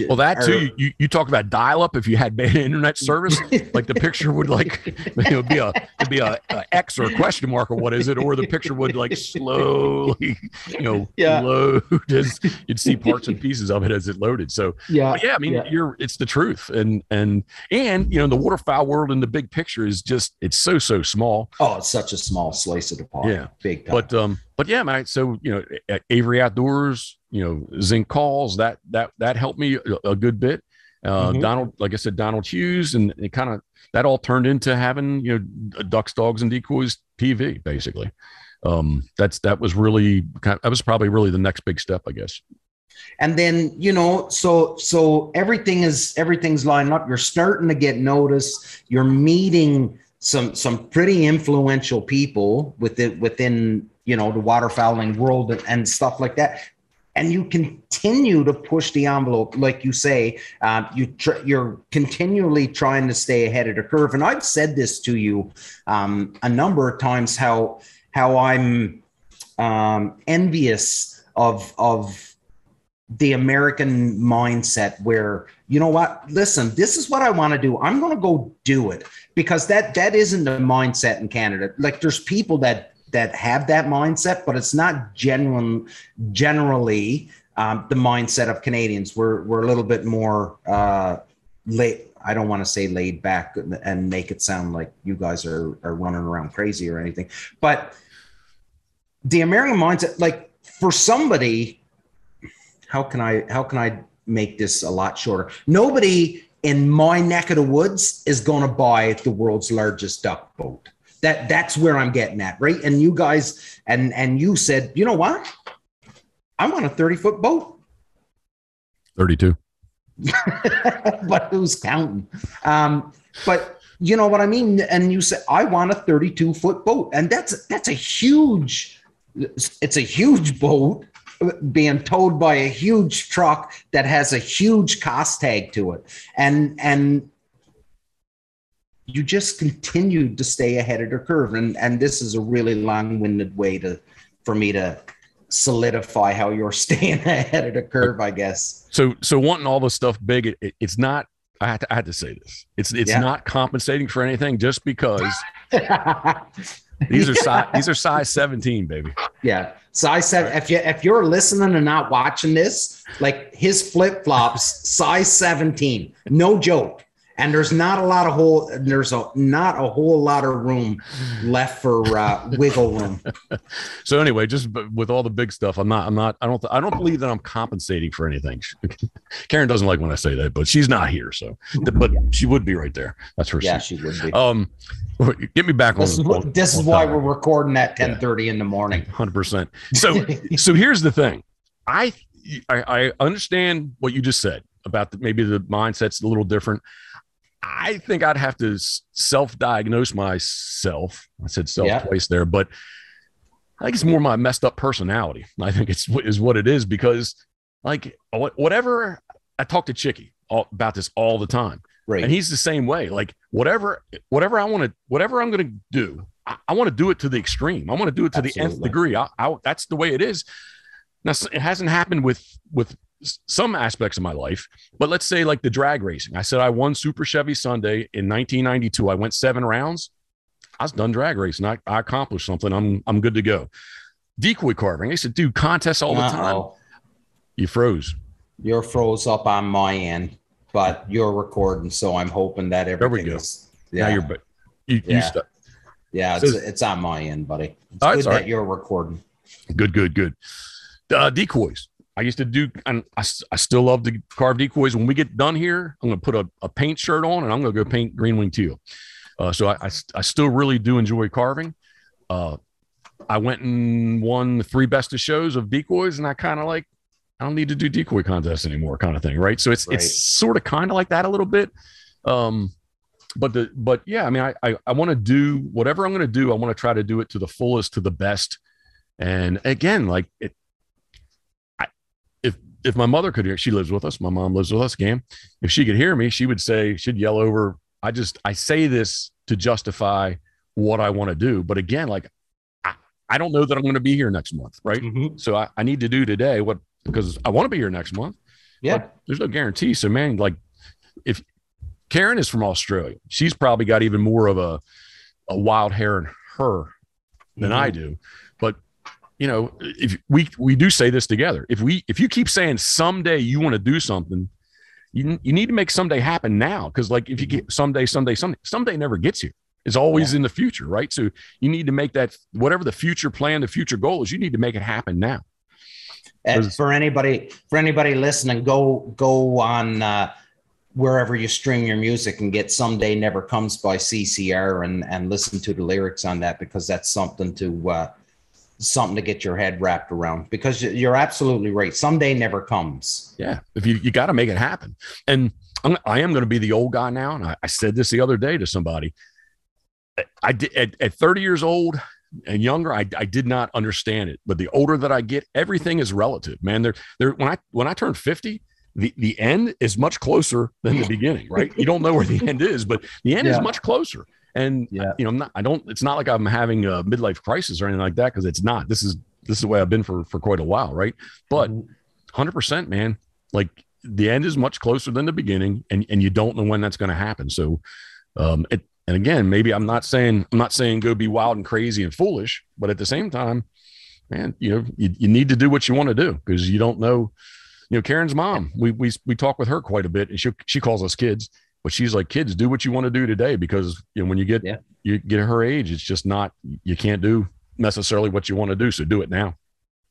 well, that too. You, you talk about dial up. If you had bad internet service, like the picture would like it would be a it'd be a, a X or a question mark or what is it, or the picture would like slowly, you know, yeah. load as you'd see parts and pieces of it as it loaded. So yeah, yeah. I mean, yeah. you're it's the truth, and and and you know, the waterfowl world in the big picture is just it's so so small. Oh, it's such a small slice of the pie. Yeah, big. Time. But um, but yeah, man. So you know, Avery Outdoors, you know, Zink Calls that that that helped me a, a good bit. Uh, mm-hmm. Donald, like I said, Donald Hughes, and it kind of that all turned into having you know ducks, dogs, and decoys PV basically. Um, that's that was really kind of, that was probably really the next big step, I guess. And then you know, so so everything is everything's lining up. You're starting to get noticed. You're meeting some some pretty influential people within within you know the waterfowling world and stuff like that and you continue to push the envelope like you say uh, you tr- you're continually trying to stay ahead of the curve. And i've said this to you um, a number of times how how i'm um, envious of of the American mindset where you know what listen this is what I want to do. I'm going to go do it because that that isn't the mindset in Canada. Like there's people that that have that mindset but it's not genuine generally um, the mindset of Canadians we're we're a little bit more uh late I don't want to say laid back and make it sound like you guys are are running around crazy or anything but the American mindset like for somebody how can I how can I make this a lot shorter? Nobody in my neck of the woods is going to buy the world's largest duck boat. That that's where I'm getting at, right? And you guys and and you said, you know what? I want a 30 foot boat. 32. but who's counting? Um, but you know what I mean? And you said, I want a 32 foot boat. And that's that's a huge, it's a huge boat being towed by a huge truck that has a huge cost tag to it and and you just continued to stay ahead of the curve and and this is a really long-winded way to for me to solidify how you're staying ahead of the curve i guess so so wanting all this stuff big it, it, it's not I had, to, I had to say this. It's it's yeah. not compensating for anything just because these are size these are size 17, baby. Yeah. Size seven. If you if you're listening and not watching this, like his flip flops, size 17. No joke. And there's not a lot of whole. There's a not a whole lot of room left for uh, wiggle room. so anyway, just with all the big stuff, I'm not. I'm not. I don't. I don't believe that I'm compensating for anything. Karen doesn't like when I say that, but she's not here, so. But she would be right there. That's for yeah, sure. she would be. Um, Get me back this on. Is, this is why we're recording at ten thirty yeah. in the morning. Hundred percent. So, so here's the thing. I, I, I understand what you just said about the, maybe the mindset's a little different. I think I'd have to self-diagnose myself. I said self yeah. twice there, but I think it's more my messed up personality. I think it's is what it is because like whatever I talk to Chicky about this all the time. Right. And he's the same way. Like whatever, whatever I want to, whatever I'm going to do, I, I want to do it to the extreme. I want to do it to Absolutely. the nth degree. I, I, that's the way it is. Now it hasn't happened with with some aspects of my life, but let's say like the drag racing. I said I won Super Chevy Sunday in 1992. I went seven rounds. I was done drag racing. I, I accomplished something. I'm I'm good to go. Decoy carving. They said, dude, contests all the Uh-oh. time. You froze. You're froze up on my end but you're recording, so I'm hoping that everything there we go. is. Yeah, now you're but you, yeah. you st- yeah, it's, so, it's on my end, buddy. It's good that you're recording. Good, good, good. Uh, decoys. I used to do, and I, I still love to carve decoys. When we get done here, I'm going to put a, a paint shirt on and I'm going to go paint green wing teal. Uh, so I, I, I, still really do enjoy carving. Uh, I went and won the three best of shows of decoys, and I kind of like I don't need to do decoy contests anymore, kind of thing, right? So it's right. it's sort of kind of like that a little bit. Um, but the but yeah, I mean, I I, I want to do whatever I'm going to do. I want to try to do it to the fullest, to the best. And again, like it, if my mother could hear, she lives with us. My mom lives with us. Game. If she could hear me, she would say she'd yell over. I just I say this to justify what I want to do. But again, like I, I don't know that I'm going to be here next month, right? Mm-hmm. So I, I need to do today what because I want to be here next month. Yeah. there's no guarantee. So, man, like if Karen is from Australia, she's probably got even more of a, a wild hair in her than mm-hmm. I do. You know, if we we do say this together, if we if you keep saying someday you want to do something, you you need to make someday happen now. Because like if you get someday, someday, someday, someday never gets here. It's always yeah. in the future, right? So you need to make that whatever the future plan, the future goal is, you need to make it happen now. And for anybody for anybody listening, go go on uh, wherever you stream your music and get "Someday Never Comes" by CCR and and listen to the lyrics on that because that's something to uh, something to get your head wrapped around. Because you're absolutely right. Someday never comes. Yeah, if you you got to make it happen. And I'm, I am going to be the old guy now. And I, I said this the other day to somebody. I did at, at 30 years old and younger, I, I did not understand it. But the older that I get, everything is relative, man. There, there. When I when I turn fifty, the the end is much closer than the beginning, right? You don't know where the end is, but the end yeah. is much closer. And yeah. you know, I'm not. I don't. It's not like I'm having a midlife crisis or anything like that because it's not. This is this is the way I've been for for quite a while, right? But mm-hmm. hundred percent, man. Like the end is much closer than the beginning, and and you don't know when that's going to happen. So, um, it and again, maybe I'm not saying I'm not saying go be wild and crazy and foolish, but at the same time, man, you know, you, you need to do what you want to do because you don't know. You know, Karen's mom, we we we talk with her quite a bit, and she she calls us kids, but she's like, kids, do what you want to do today because you know when you get Yeah. you get her age, it's just not you can't do necessarily what you want to do, so do it now.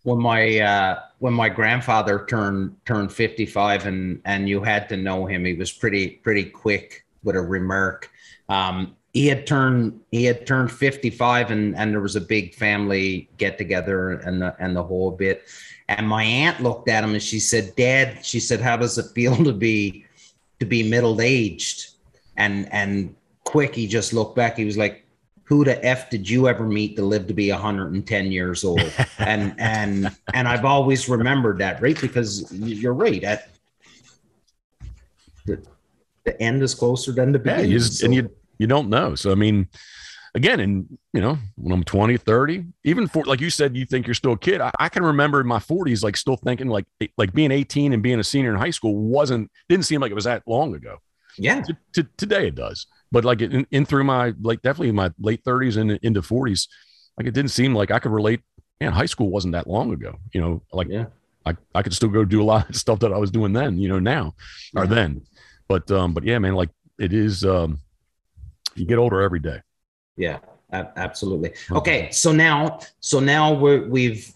when my uh, when my grandfather turned turned 55 and and you had to know him he was pretty pretty quick with a remark um, he had turned he had turned 55 and and there was a big family get together and the and the whole bit and my aunt looked at him and she said dad she said how does it feel to be to be middle aged and and quick he just looked back. He was like who the f did you ever meet to live to be 110 years old? And and and i've always remembered that right because you're right. At the, the end is closer than the Yeah, beginning you just, and you you don't know. So I mean, again, and you know, when I'm 20, 30, even for like you said, you think you're still a kid. I, I can remember in my 40s, like still thinking like like being 18 and being a senior in high school wasn't didn't seem like it was that long ago. yeah To, to, today it does, but like in, in through my like definitely my late 30s and into 40s, like it didn't seem like I could relate. Man, high school wasn't that long ago. You know, like yeah I, I could still go do a lot of stuff that I was doing then, you know, now or Yeah. then. But um, but yeah, man, like it is um you get older every day. Yeah, absolutely. Okay, so now, so now we're, we've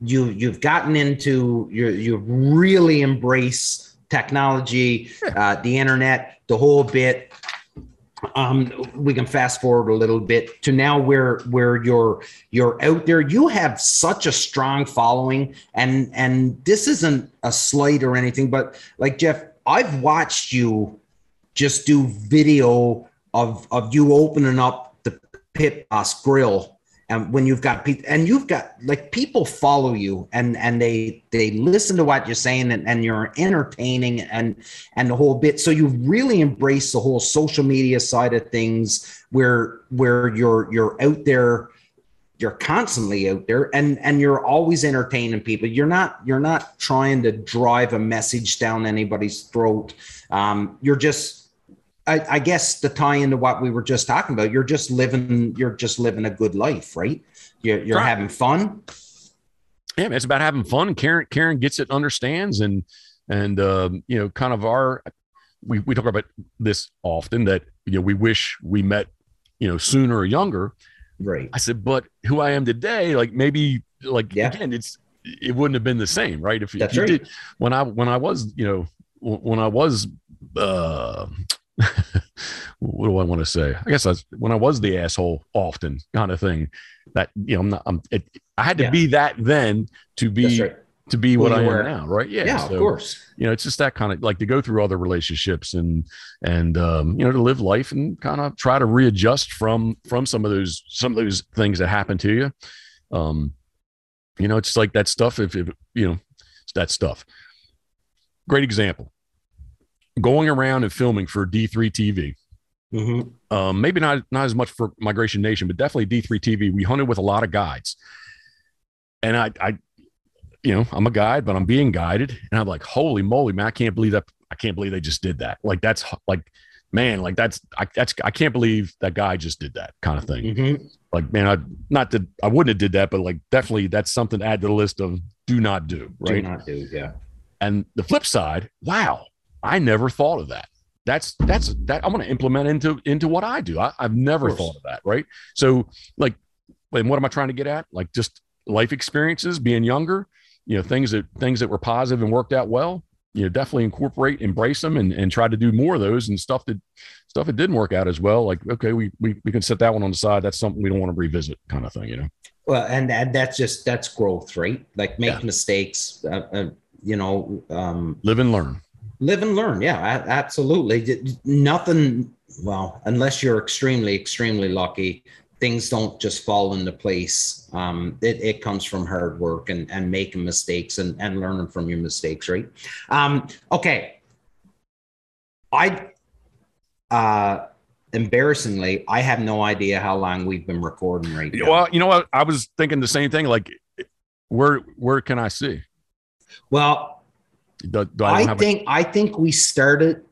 you you've gotten into you you really embrace technology, uh, the internet, the whole bit. Um, we can fast forward a little bit to now where where you're you're out there. You have such a strong following, and and this isn't a slight or anything, but like Jeff, I've watched you just do video of of you opening up pit boss grill and when you've got people and you've got like people follow you and and they they listen to what you're saying and, and you're entertaining and and the whole bit. So you really embrace the whole social media side of things where where you're you're out there you're constantly out there and and you're always entertaining people. You're not you're not trying to drive a message down anybody's throat. Um, you're just I, I guess to tie into what we were just talking about you're just living you're just living a good life right you're, you're Right. having fun Yeah, man, it's about having fun. Karen, Karen gets it, understands, and and um, you know, kind of our we we talk about this often that you know we wish we met you know sooner or younger. right I said, but who I am today, like maybe like Yeah. again, it's it wouldn't have been the same, right? If, if you right. did when I when I was you know when I was uh what do I want to say? I guess I was, when I was the asshole often kind of thing that you know I'm not I'm it, I had to Yeah. be that then to be right to be what I were. am now, right? Yeah, yeah, so, of course You know, it's just that kind of like to go through other relationships and and um, you know to live life and kind of try to readjust from from some of those some of those things that happen to you. Um, you know, it's like that stuff. If, if you know, it's that stuff. Great example. Going around and filming for D3 TV Mhm. um, maybe not not as much for Migration Nation, but definitely D3 TV. We hunted with a lot of guides, and I, I, you know, I'm a guide, but I'm being guided, and I'm like, holy moly, man, I can't believe that. I can't believe they just did that. Like that's like, man, like that's I that's I can't believe that guy just did that kind of thing. Mhm. Like, man, I not that I wouldn't have did that, but like definitely that's something to add to the list of do not do. do Right. not do yeah And the flip side, wow, I never thought of that. That's that's that I'm going to implement into into what I do. I, I've never Of thought of that, right? So, like, and what am I trying to get at? Like, just life experiences, being younger, you know, things that things that were positive and worked out well. You know, definitely incorporate, embrace them, and and try to do more of those and stuff that stuff that didn't work out as well. Like, okay, we we we can set that one on the side. That's something we don't want to revisit, kind of thing. You know. well and, that, that's just that's growth right like make Yeah. mistakes uh, uh, you know um Live and learn. Live and learn yeah absolutely nothing well unless you're extremely extremely lucky things don't just fall into place um it, it comes from hard work and and making mistakes and and learning from your mistakes right um okay i uh embarrassingly i have no idea how long we've been recording right now Well, you know what? I was thinking the same thing. Like, where where can I see? Well, Do, do I, I, think I think we started.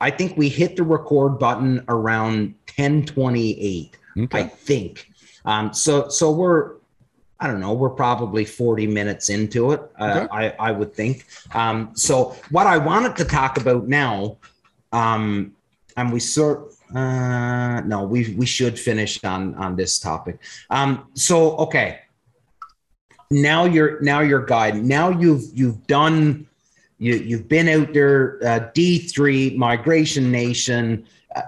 I think we hit the record button around ten twenty eight. I think. Um, so so we're I don't know, we're probably 40 minutes into it. Uh, Okay. I, I would think. Um, so what I wanted to talk about now, um, and we sort uh no, we we should finish on on this topic. Um, so okay. Now you're now you're guide. Now you've you've done you you've been out there uh, D3 Migration Nation. Uh,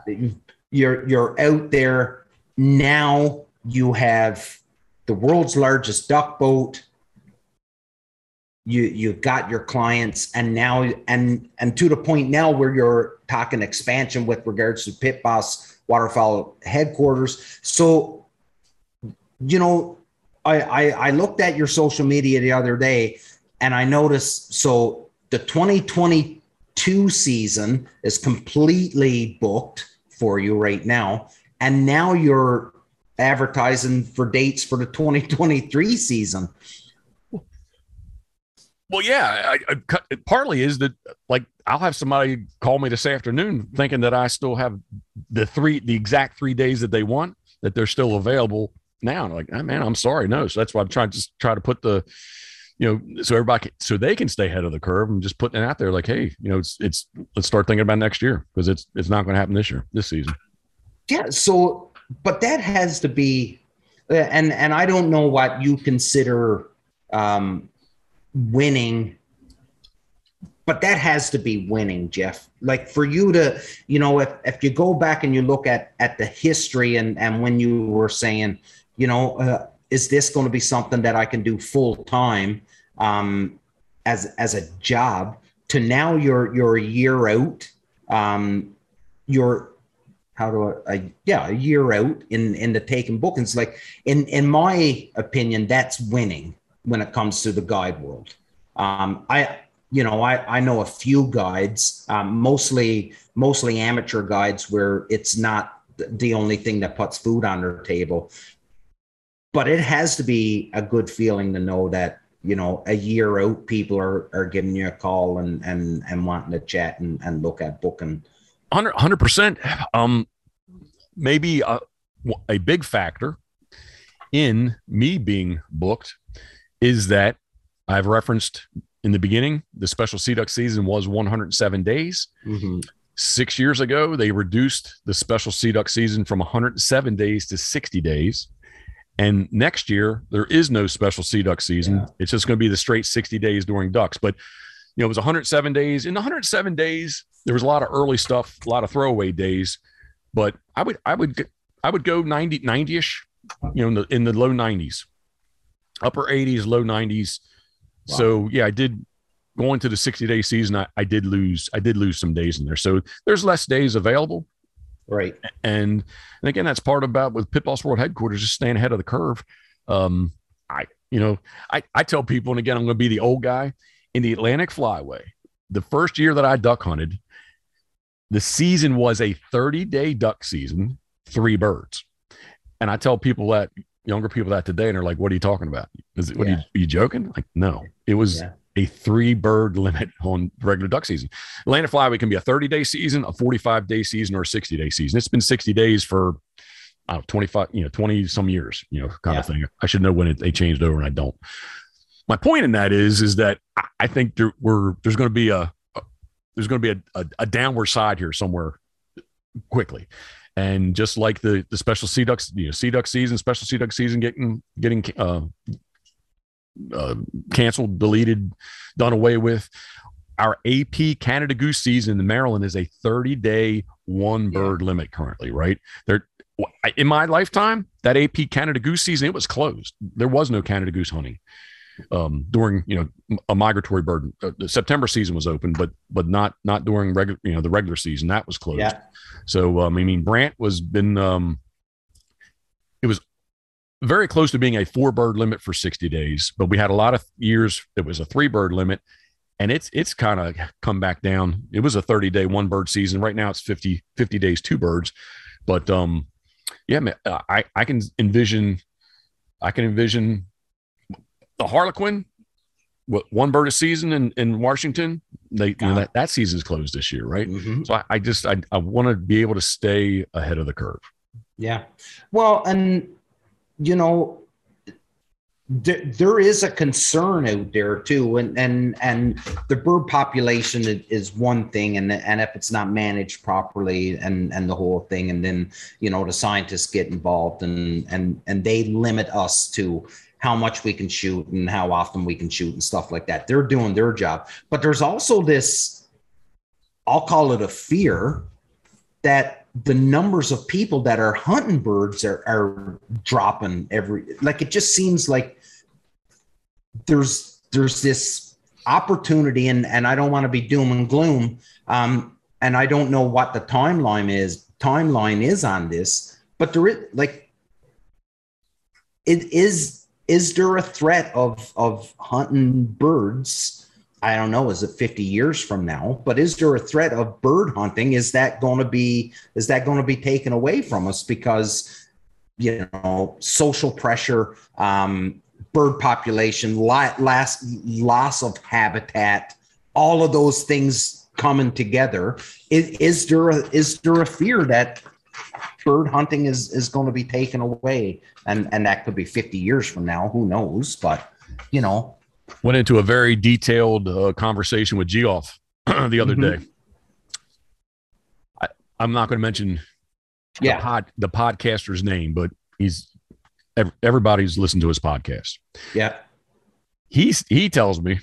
you're you're out there now you have the world's largest duck boat you you've got your clients and now and and to the point now where you're talking expansion with regards to pit boss waterfowl headquarters so you know I, I i looked at your social media the other day and i noticed so the 2022 season is completely booked for you right now and now you're advertising for dates for the 2023 season. Well, yeah, I, I, partly is that like I'll have somebody call me this afternoon thinking that I still have the three, the exact three days that they want that they're still available now. Like, oh, man, I'm sorry, no. So that's why I'm trying to just try to put the, you know, so everybody can, so they can stay ahead of the curve and just putting it out there like, hey, you know, it's it's let's start thinking about next year because it's it's not going to happen this year, this season. Yeah. So, but that has to be, uh, and and I don't know what you consider um, winning, but that has to be winning, Jeff. Like for you to, you know, if if you go back and you look at at the history and and when you were saying, you know, uh, is this going to be something that I can do full time um, as as a job? To now you're you're a year out. Um, you're how do I, I yeah a year out in in the taking bookings like in in my opinion that's winning when it comes to the guide world um i you know i i know a few guides um mostly mostly amateur guides where it's not the only thing that puts food on their table but it has to be a good feeling to know that you know a year out people are are giving you a call and and and wanting to chat and, and look at booking 100 percent. Um, maybe a, a big factor in me being booked is that I've referenced in the beginning the special sea duck season was 107 days. Six years ago, they reduced the special sea duck season from 107 days to 60 days. And next year, there is no special sea duck season. Yeah. It's just going to be the straight 60 days during ducks. But you know, it was 107 days. In 107 days, there was a lot of early stuff, a lot of throwaway days. But I would, I would, I would go 90, 90ish, you know, in the, in the low 90s, upper 80s, low 90s. So yeah, I did going to the 60 day season. I, I did lose, I did lose some days in there. So there's less days available. Right And, and again, that's part about with Pit Boss World headquarters, just staying ahead of the curve. Um, I, you know, I, I tell people, and again, I'm going to be the old guy in the Atlantic Flyway. The first year that I duck hunted, the season was a 30 day duck season, three birds. And I tell people that younger people that today, and they're like, "What are you talking about? Is it, what are, you, are you joking?" Like, no, it was Yeah. A three bird limit on regular duck season. Atlantic Flyway can be a 30 day season, a 45 day season, or a 60 day season. It's been 60 days for I don't know, 25, you know, 20 some years, you know, kind of thing. I should know when it, they changed over and I don't. My point in that is, is that I, I think there, we're, there's going to be a, a there's going to be a, a, a downward side here somewhere quickly. And just like the, the special sea ducks, you know, sea duck season, special sea duck season getting, getting, uh, uh, canceled, deleted, done away with. Our AP Canada Goose season in Maryland is a 30 day one bird limit currently, right? There, in my lifetime, that AP Canada Goose season it was closed. There was no Canada Goose hunting um, during you know a migratory bird. Uh, the September season was open, but but not not during regular you know the regular season that was closed. yeah So um, I mean, Brant was been um, very close to being a four bird limit for 60 days, but we had a lot of years it was a three bird limit, and it's it's kind of come back down. It was a 30 day one bird season. Right now it's 50 50 days two birds, but um, yeah, man, uh, I I can envision I can envision the Harlequin what one bird a season in, in Washington. They you know, that that season's closed this year, right? Mhm. So I, I just I, I want to be able to stay ahead of the curve. Yeah. Well, and you know, there, is a concern out there too, and and and the bird population is one thing, and and if it's not managed properly, and and the whole thing, and then you know the scientists get involved, and and and they limit us to how much we can shoot and how often we can shoot and stuff like that. They're doing their job, but there's also this, I'll call it a fear that the numbers of people that are hunting birds are, are dropping every like it just seems like there's there's this opportunity and and I don't want to be doom and gloom um and I don't know what the timeline is timeline is on this but there is like it is is there a threat of of hunting birds I don't know, is it 50 years from now? But is there a threat of bird hunting? Is that going to be is that going to be taken away from us because you know social pressure, um, bird population, last loss of habitat, all of those things coming together? Is, is there a, is there a fear that bird hunting is is going to be taken away? And and that could be 50 years from now. Who knows? But you know, Went into a very detailed uh, conversation with Geoff the other Mhm. day. I, I'm not going to mention Yeah. the, pod, the podcaster's name, but he's ev- everybody's listened to his podcast. yeah. He's he tells me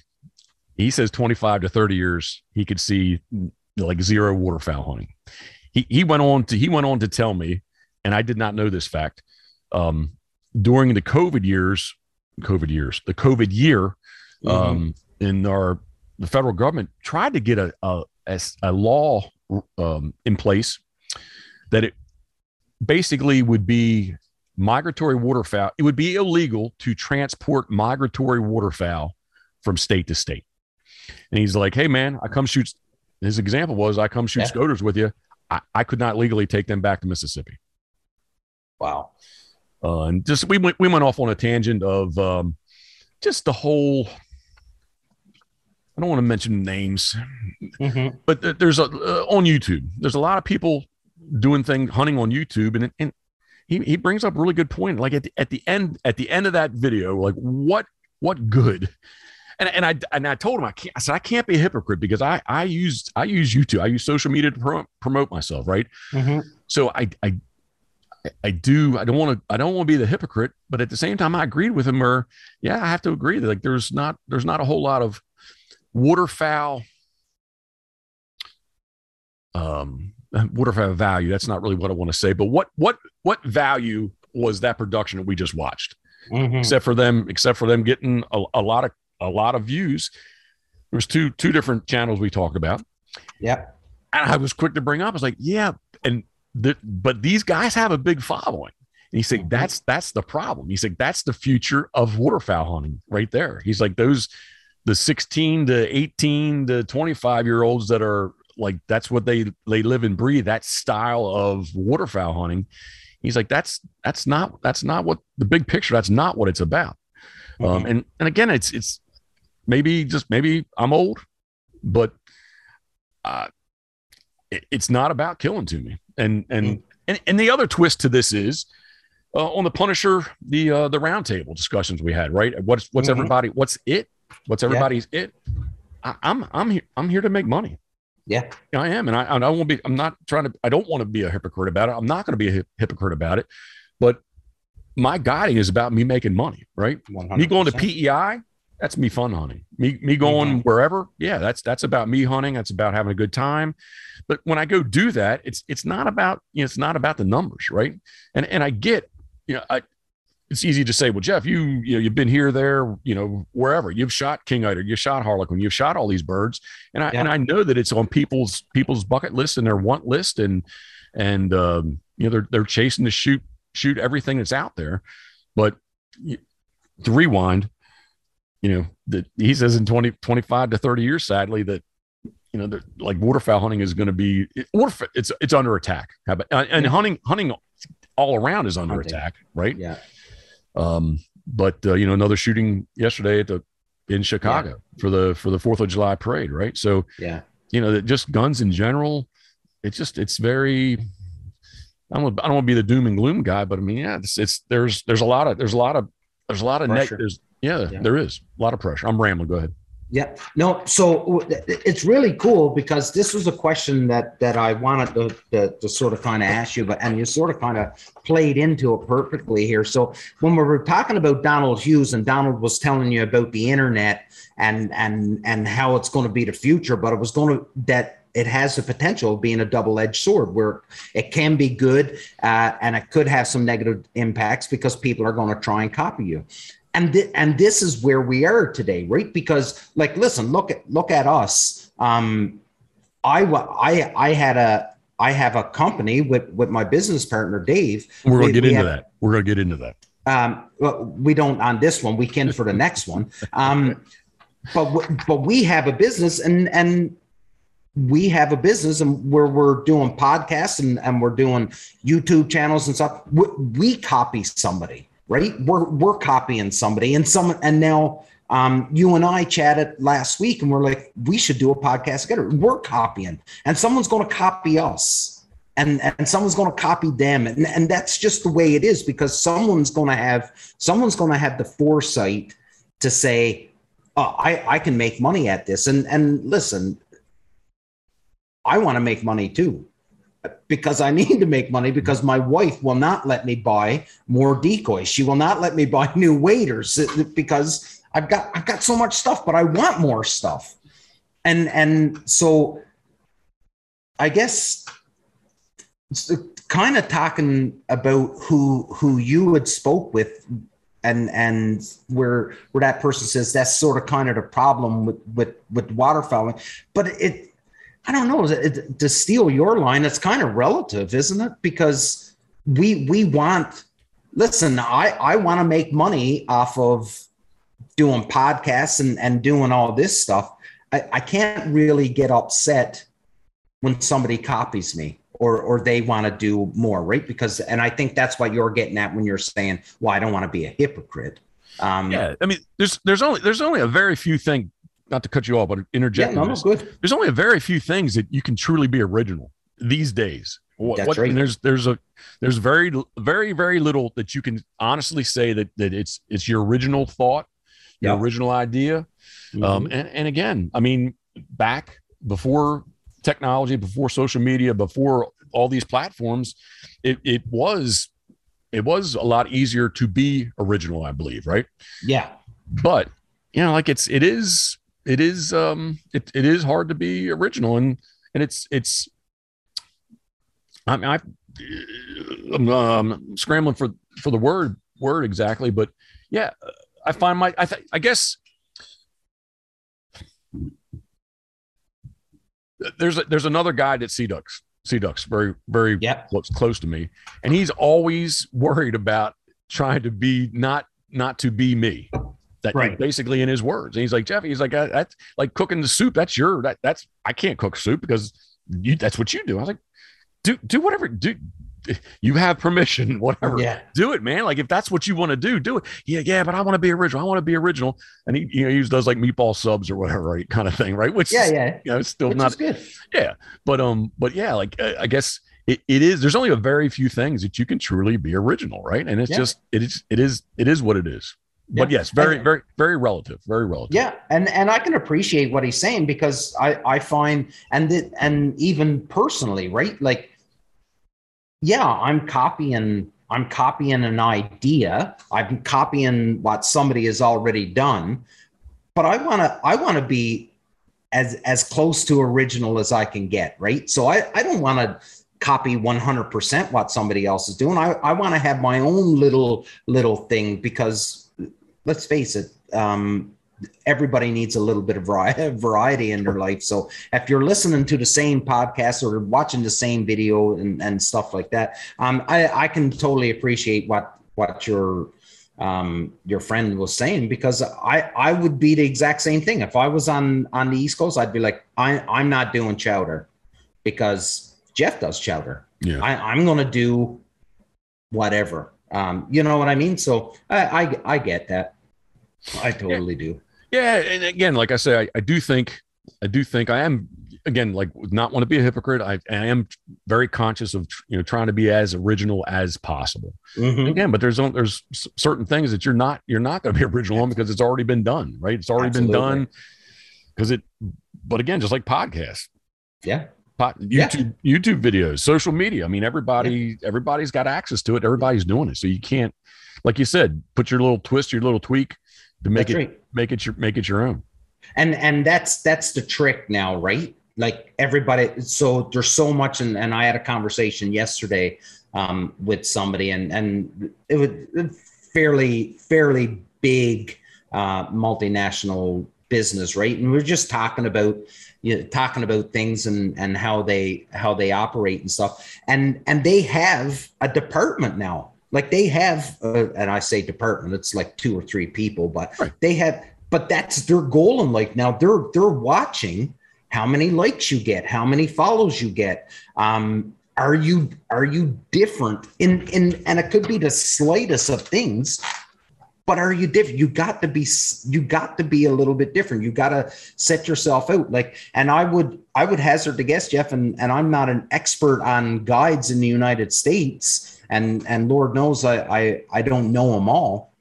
he says 25 to 30 years he could see like zero waterfowl hunting. He he went on to he went on to tell me, and I did not know this fact. Um, during the COVID years, COVID years, the COVID year, Mhm. um, in our the federal government tried to get a a, a law um, in place that it basically would be migratory waterfowl. It would be illegal to transport migratory waterfowl from state to state. And he's like, "Hey, man, I come shoot." His example was, "I come shoot Yeah. scoters with you. I, I could not legally take them back to Mississippi." Wow. Uh, and just we went we went off on a tangent of um, just the whole. I don't want to mention names, Mhm. but there's a uh, on YouTube. There's a lot of people doing things hunting on YouTube, and and he he brings up a really good point. Like at the, at the end at the end of that video, like what what good? And and I and I told him I can't. I said I can't be a hypocrite because I I use I use YouTube. I use social media to promote, promote myself, right? Mhm. So I I I do I don't want to I don't want to be the hypocrite, but at the same time I agreed with him. Or yeah, I have to agree that like there's not there's not a whole lot of waterfowl um waterfowl value that's not really what i want to say but what what what value was that production that we just watched Mhm. except for them except for them getting a, a lot of a lot of views there was two two different channels we talked about Yeah. and i was quick to bring up i was like yeah and the, but these guys have a big following. And he said Mhm. that's that's the problem. He said that's the future of waterfowl hunting right there. He's like those the 16 to 18 to 25 year olds that are like that's what they they live and breathe that style of waterfowl hunting. He's like that's that's not that's not what the big picture that's not what it's about. Um Mhm. and and again it's it's maybe just maybe i'm old but uh it, it's not about killing to me and and and, and the other twist to this is uh, on the punisher the uh the roundtable discussions we had right what's what's Mhm. everybody what's it what's everybody's it I, i'm i'm here i'm here to make money Yeah. I am, and I, and I won't be. I'm not trying to. I don't want to be a hypocrite about it. I'm not going to be a hip- hypocrite about it. But my guiding is about me making money, right? 100%. Me going to PEI, that's me fun hunting. Me me going wherever, yeah, that's that's about me hunting. That's about having a good time. But when I go do that, it's it's not about you know it's not about the numbers, right? And and I get you know I. It's easy to say, well, Jeff, you you know you've been here, there, you know, wherever you've shot king eider, you shot harlequin, you've shot all these birds, and I Yeah. and I know that it's on people's people's bucket list and their want list, and and um, you know they're they're chasing to shoot shoot everything that's out there, but to rewind, you know, that he says in 20, 25 to 30 years, sadly, that, you know, like waterfowl hunting is going to be, it, it's, it's under attack. How about, and Yeah. hunting, hunting all around is under Hunting. attack. Right. Yeah. Um, but, uh, you know, another shooting yesterday at the in Chicago yeah. for the for the Fourth of July parade, right? So yeah, you know, that just guns in general. It's just it's very. I don't, I don't want to be the doom and gloom guy, but I mean, yeah, it's, it's there's there's a lot of there's a lot of there's a lot of. There's, yeah, yeah, there is a lot of pressure. I'm rambling. Go ahead. Yeah. No. So it's really cool because this was a question that that I wanted to, to, to sort of kind of ask you, but and you sort of kind of played into it perfectly here. So when we were talking about Donald Hughes and Donald was telling you about the internet and and and how it's going to be the future, but it was going to that it has the potential of being a double-edged sword where it can be good uh, and it could have some negative impacts because people are going to try and copy you and th- and this is where we are today right? Because like listen look at look at us. Um i i i had a i have a company with with my business partner dave. We're gonna we, get we into have, that. We're gonna get into that. Um well, we don't on this one. We can for the next one. Um but but we have a business and and we have a business and where we're doing podcasts and, and we're doing youtube channels and stuff. We, we copy somebody right? We're we're copying somebody, and some and now um, you and I chatted last week, and we're like, we should do a podcast together. We're copying, and someone's going to copy us, and and someone's going to copy them, and and that's just the way it is because someone's going to have someone's going to have the foresight to say, oh, I I can make money at this, and and listen, I want to make money too because I need to make money because my wife will not let me buy more decoys. She will not let me buy new waders because I've got I've got so much stuff, but I want more stuff. And and so I guess kind of talking about who who you had spoke with and and where where that person says that's sort of kind of the problem with with with waterfowling but it I don't know to steal your line. It's kind of relative, isn't it? Because we we want. Listen, I I want to make money off of doing podcasts and and doing all this stuff. I, I can't really get upset when somebody copies me or or they want to do more, right? Because and I think that's what you're getting at when you're saying, "Well, I don't want to be a hypocrite." Um, yeah, I mean, there's there's only there's only a very few things not to cut you off, but interject. Yeah, no, no, good. There's only a very few things that you can truly be original these days. What, That's what, right. There's there's a there's very very very little that you can honestly say that that it's it's your original thought, your original idea. Mm-hmm. Um, and and again, I mean, back before technology, before social media, before all these platforms, it it was it was a lot easier to be original, I believe, right? Yeah. But you know, like it's it is it is um it, it is hard to be original and and it's it's I mean I I'm um, scrambling for for the word word exactly but yeah I find my I th- I guess there's a, there's another guy that Sea Ducks Sea Ducks very very yep. close, close to me and he's always worried about trying to be not not to be me that right. basically in his words. And he's like, Jeff, he's like, that's like cooking the soup. That's your, that, that's, I can't cook soup because you, that's what you do. I was like, do, do whatever, do, you have permission, whatever. Yeah. Do it, man. Like if that's what you want to do, do it. Yeah, yeah, but I want to be original. I want to be original. And he, you know, he does like meatball subs or whatever, right? Kind of thing, right? Which yeah, yeah. You know, it's still Which not good. Yeah. But um, but yeah, like I guess it, it is there's only a very few things that you can truly be original, right? And it's yeah. just it is it is it is what it is but yeah. yes very very very relative very relative. Yeah and and i can appreciate what he's saying because i i find and that and even personally right? Like yeah i'm copying i'm copying an idea. I'm copying what somebody has already done. But i want to i want to be as as close to original as i can get right? So i i don't want to copy 100% what somebody else is doing. I i want to have my own little little thing because let's face it, um, everybody needs a little bit of variety in their life. So if you're listening to the same podcast or watching the same video and, and stuff like that, um, I, I can totally appreciate what what your um, your friend was saying because I I would be the exact same thing if I was on on the East Coast. I'd be like I I'm not doing chowder because Jeff does chowder. Yeah, I, I'm going to do whatever. Um, you know what I mean? So I, I I get that. I totally yeah. do. Yeah, and again, like I say, I, I do think, I do think I am again like not want to be a hypocrite. I, I am very conscious of you know trying to be as original as possible. Mhm. Again, but there's there's certain things that you're not you're not going to be original on because it's already been done, right? It's already been done because it. But again, just like podcasts, Yeah. pot, Yeah. YouTube YouTube videos, social media. I mean, everybody everybody's got access to it. Everybody's doing it, so you can't, like you said, put your little twist, your little tweak to make That's it right. make it your make it your own. and and that's that's the trick now right like everybody so there's so much and, and i had a conversation yesterday um, with somebody and and it was a fairly fairly big uh, multinational business right and we are just talking about you know, talking about things and and how they how they operate and stuff and and they have a department now like they have uh, and i say department it's like two or three people but Right. they have but that's their goal in life. Now they're they're watching how many likes you get how many follows you get. Um are you are you different in in and it could be the slightest of things but are you different? You got to be you got to be a little bit different. You got to set yourself out. Like and i would i would hazard to guess jeff and and i'm not an expert on guides in the united states and and lord knows i i, I don't know them all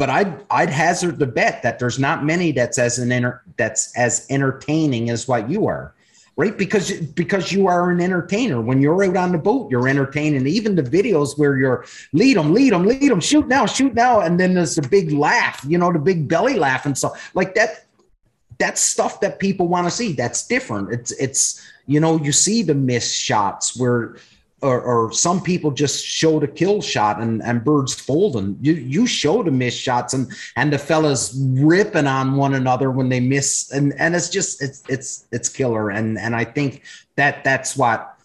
but I'd I'd hazard the bet that there's not many that's as an enter, that's as entertaining as what you are, right? Because because you are an entertainer. When you're out on the boat, you're entertaining. Even the videos where you're lead them, lead them, lead them, shoot now, shoot now, and then there's the big laugh, you know, the big belly laugh and stuff like that. That's stuff that people want to see. That's different. It's it's you know you see the missed shots where or, or some people just show the kill shot and, and birds folding. You you show the miss shots and and the fellas ripping on one another when they miss and and it's just it's it's it's killer and and I think that that's what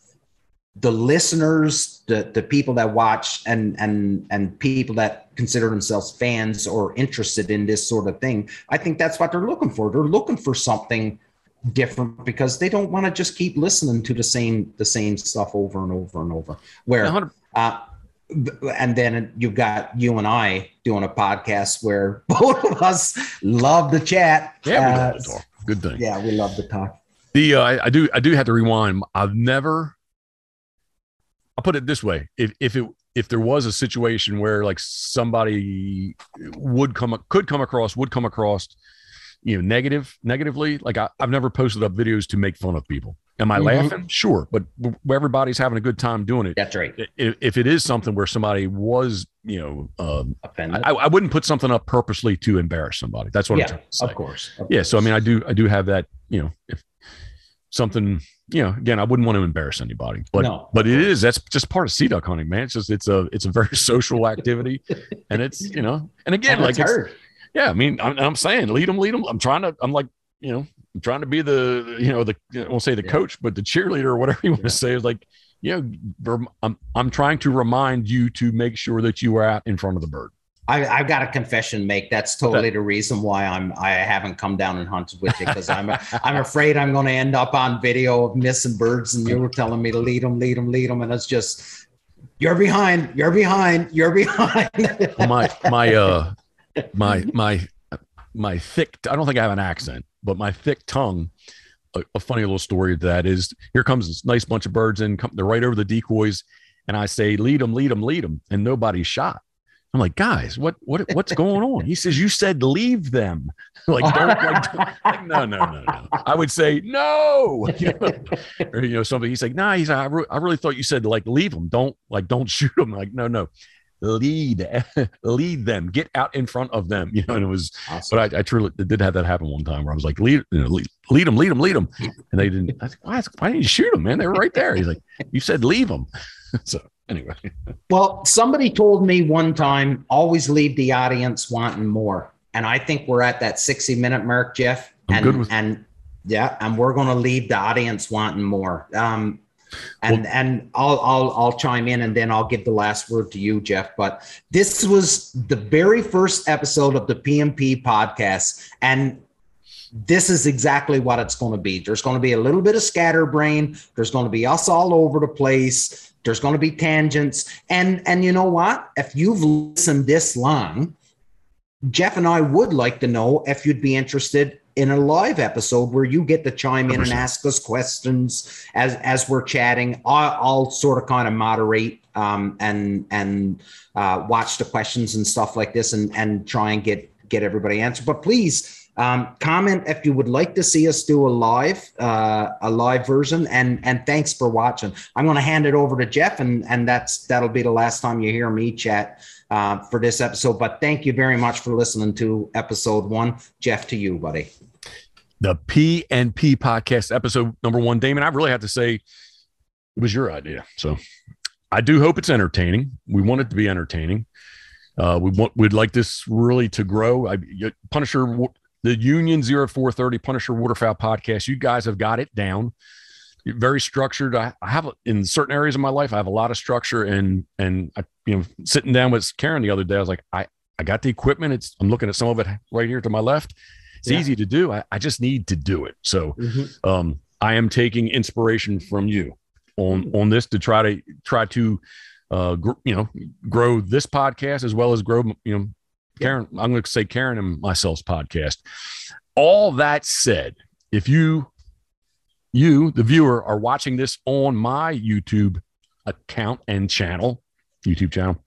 the listeners the the people that watch and and and people that consider themselves fans or interested in this sort of thing I think that's what they're looking for they're looking for something different because they don't want to just keep listening to the same the same stuff over and over and over where uh, and then you've got you and I doing a podcast where both of us love the chat. Yeah, we Uh, love to talk. Good thing. Yeah, we love to talk. The uh, I, I do I do have to rewind. I've never. I'll put it this way: if if it if there was a situation where like somebody would come could come across would come across, you know, negative negatively, like I, I've never posted up videos to make fun of people. Am I Mhm. laughing? Sure, but everybody's having a good time doing it. That's right. If, if it is something where somebody was, you know, um, Offended. I, I wouldn't put something up purposely to embarrass somebody. That's what I'm yeah, trying to say of course. of yeah so i mean i do i do have that you know if something you know again i wouldn't want to embarrass anybody but No, but it course. is that's just part of sea duck hunting man it's just it's a it's a very social activity and it's you know and again And like it's. Yeah i mean I'm, I'm saying lead them lead them i'm trying to i'm like you know i'm trying to be the you know the i won't say the Yeah. coach but the cheerleader or whatever you want Yeah. to say is like you know I'm, I'm trying to remind you to make sure that you are out in front of the bird I, I've got a confession to make. That's totally the reason why I'm I haven't come down and hunted with you because I'm I'm afraid I'm going to end up on video of missing birds and you were telling me to lead them, lead them, lead them, and it's just you're behind, you're behind, you're behind. My my uh my my my thick i don't think i have an accent but my thick tongue a, a funny little story that is here comes this nice bunch of birds in come, they're right over the decoys and i say lead them lead them lead them and nobody's shot. I'm like guys what what what's going on? He says you said leave them. Like don't like, don't- like, no no no no. I would say no. You know, or you know something he's like nah he's like, I, re- I really thought you said like leave them don't like don't shoot them like no no lead lead them get out in front of them you know and it was Awesome. but I, I truly did have that happen one time where I was like, lead, you know, lead, lead them, lead them, lead them. And they didn't, I was like, why, why didn't you shoot them, man? They were right there. He's like, you said leave them. so anyway, Well, somebody told me one time, always leave the audience wanting more. And I think we're at that 60 minute mark, Jeff. I'm and, with- and yeah, and we're going to leave the audience wanting more. Um, and and I'll I'll I'll chime in and then I'll give the last word to you, Jeff. But this was the very first episode of the PMP podcast, and this is exactly what it's going to be. There's going to be a little bit of scatterbrain. There's going to be us all over the place. There's going to be tangents. And and you know what? If you've listened this long, Jeff and I would like to know if you'd be interested in a live episode where you get to chime in and 100%. ask us questions as as we're chatting. I'll, I'll sort of kind of moderate um, and and uh, watch the questions and stuff like this, and and try and get get everybody answered. But please um, comment if you would like to see us do a live uh, a live version. And and thanks for watching. I'm going to hand it over to Jeff, and and that's that'll be the last time you hear me chat uh, for this episode. But thank you very much for listening to episode one. Jeff, to you, buddy. The P and P podcast episode number one. Damon, I really have to say it was your idea. So I do hope it's entertaining. We want it to be entertaining. Uh, we want we'd like this really to grow. I, Punisher, the Union 0430 Punisher Waterfowl podcast. You guys have got it down. Very structured. I, I have in certain areas of my life, I have a lot of structure and and I, you know, sitting down with Karen the other day, I was like, I I got the equipment. It's I'm looking at some of it right here to my left. It's Yeah. easy to do. I, I just need to do it. So um, I am taking inspiration from you on on this to try to try to uh, gr- you know grow this podcast as well as grow you know Karen. I'm going to say Karen and myself's podcast. All that said, if you you the viewer are watching this on my YouTube account and channel, YouTube channel.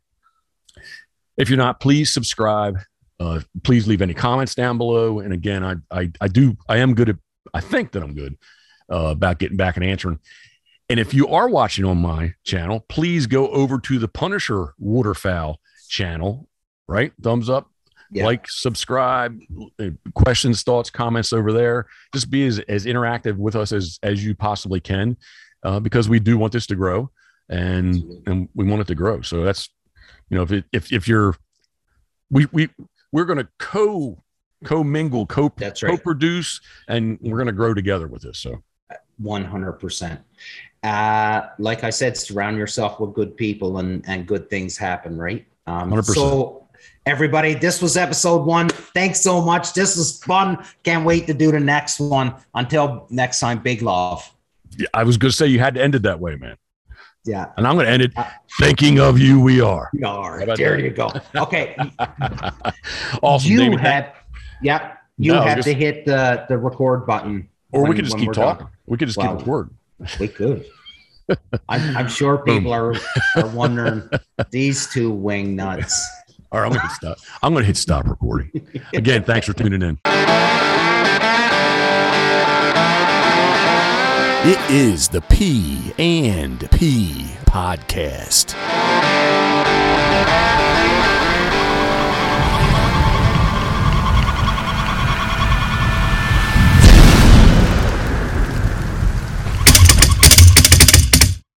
If you're not, please subscribe. Uh, please leave any comments down below. And again, I, I I do I am good at I think that I'm good uh, about getting back and answering. And if you are watching on my channel, please go over to the Punisher Waterfowl channel. Right, thumbs up, Yeah. like, subscribe, uh, questions, thoughts, comments over there. Just be as, as interactive with us as as you possibly can, uh, because we do want this to grow, and Absolutely. and we want it to grow. So that's you know if it, if if you're we we we're going to co co mingle co right. produce and we're going to grow together with this. So 100%. Uh, like I said, surround yourself with good people and, and good things happen, right? Um, 100%. So, everybody, this was episode one. Thanks so much. This was fun. Can't wait to do the next one. Until next time, big love. yeah, I was going to say you had to end it that way, man, Yeah. and I'm going to end it uh, thinking of you. We are We are. There that? you go. Okay. awesome. you David. had, yep. You No, had just- to hit the, the record button. or we could just keep we're done. talking. We could just Wow. keep recording. We could. I'm, I'm sure people are, are wondering these two wing nuts. All right, I'm going to hit stop. I'm going to hit stop recording. Again, thanks for tuning in. It is the P and P podcast.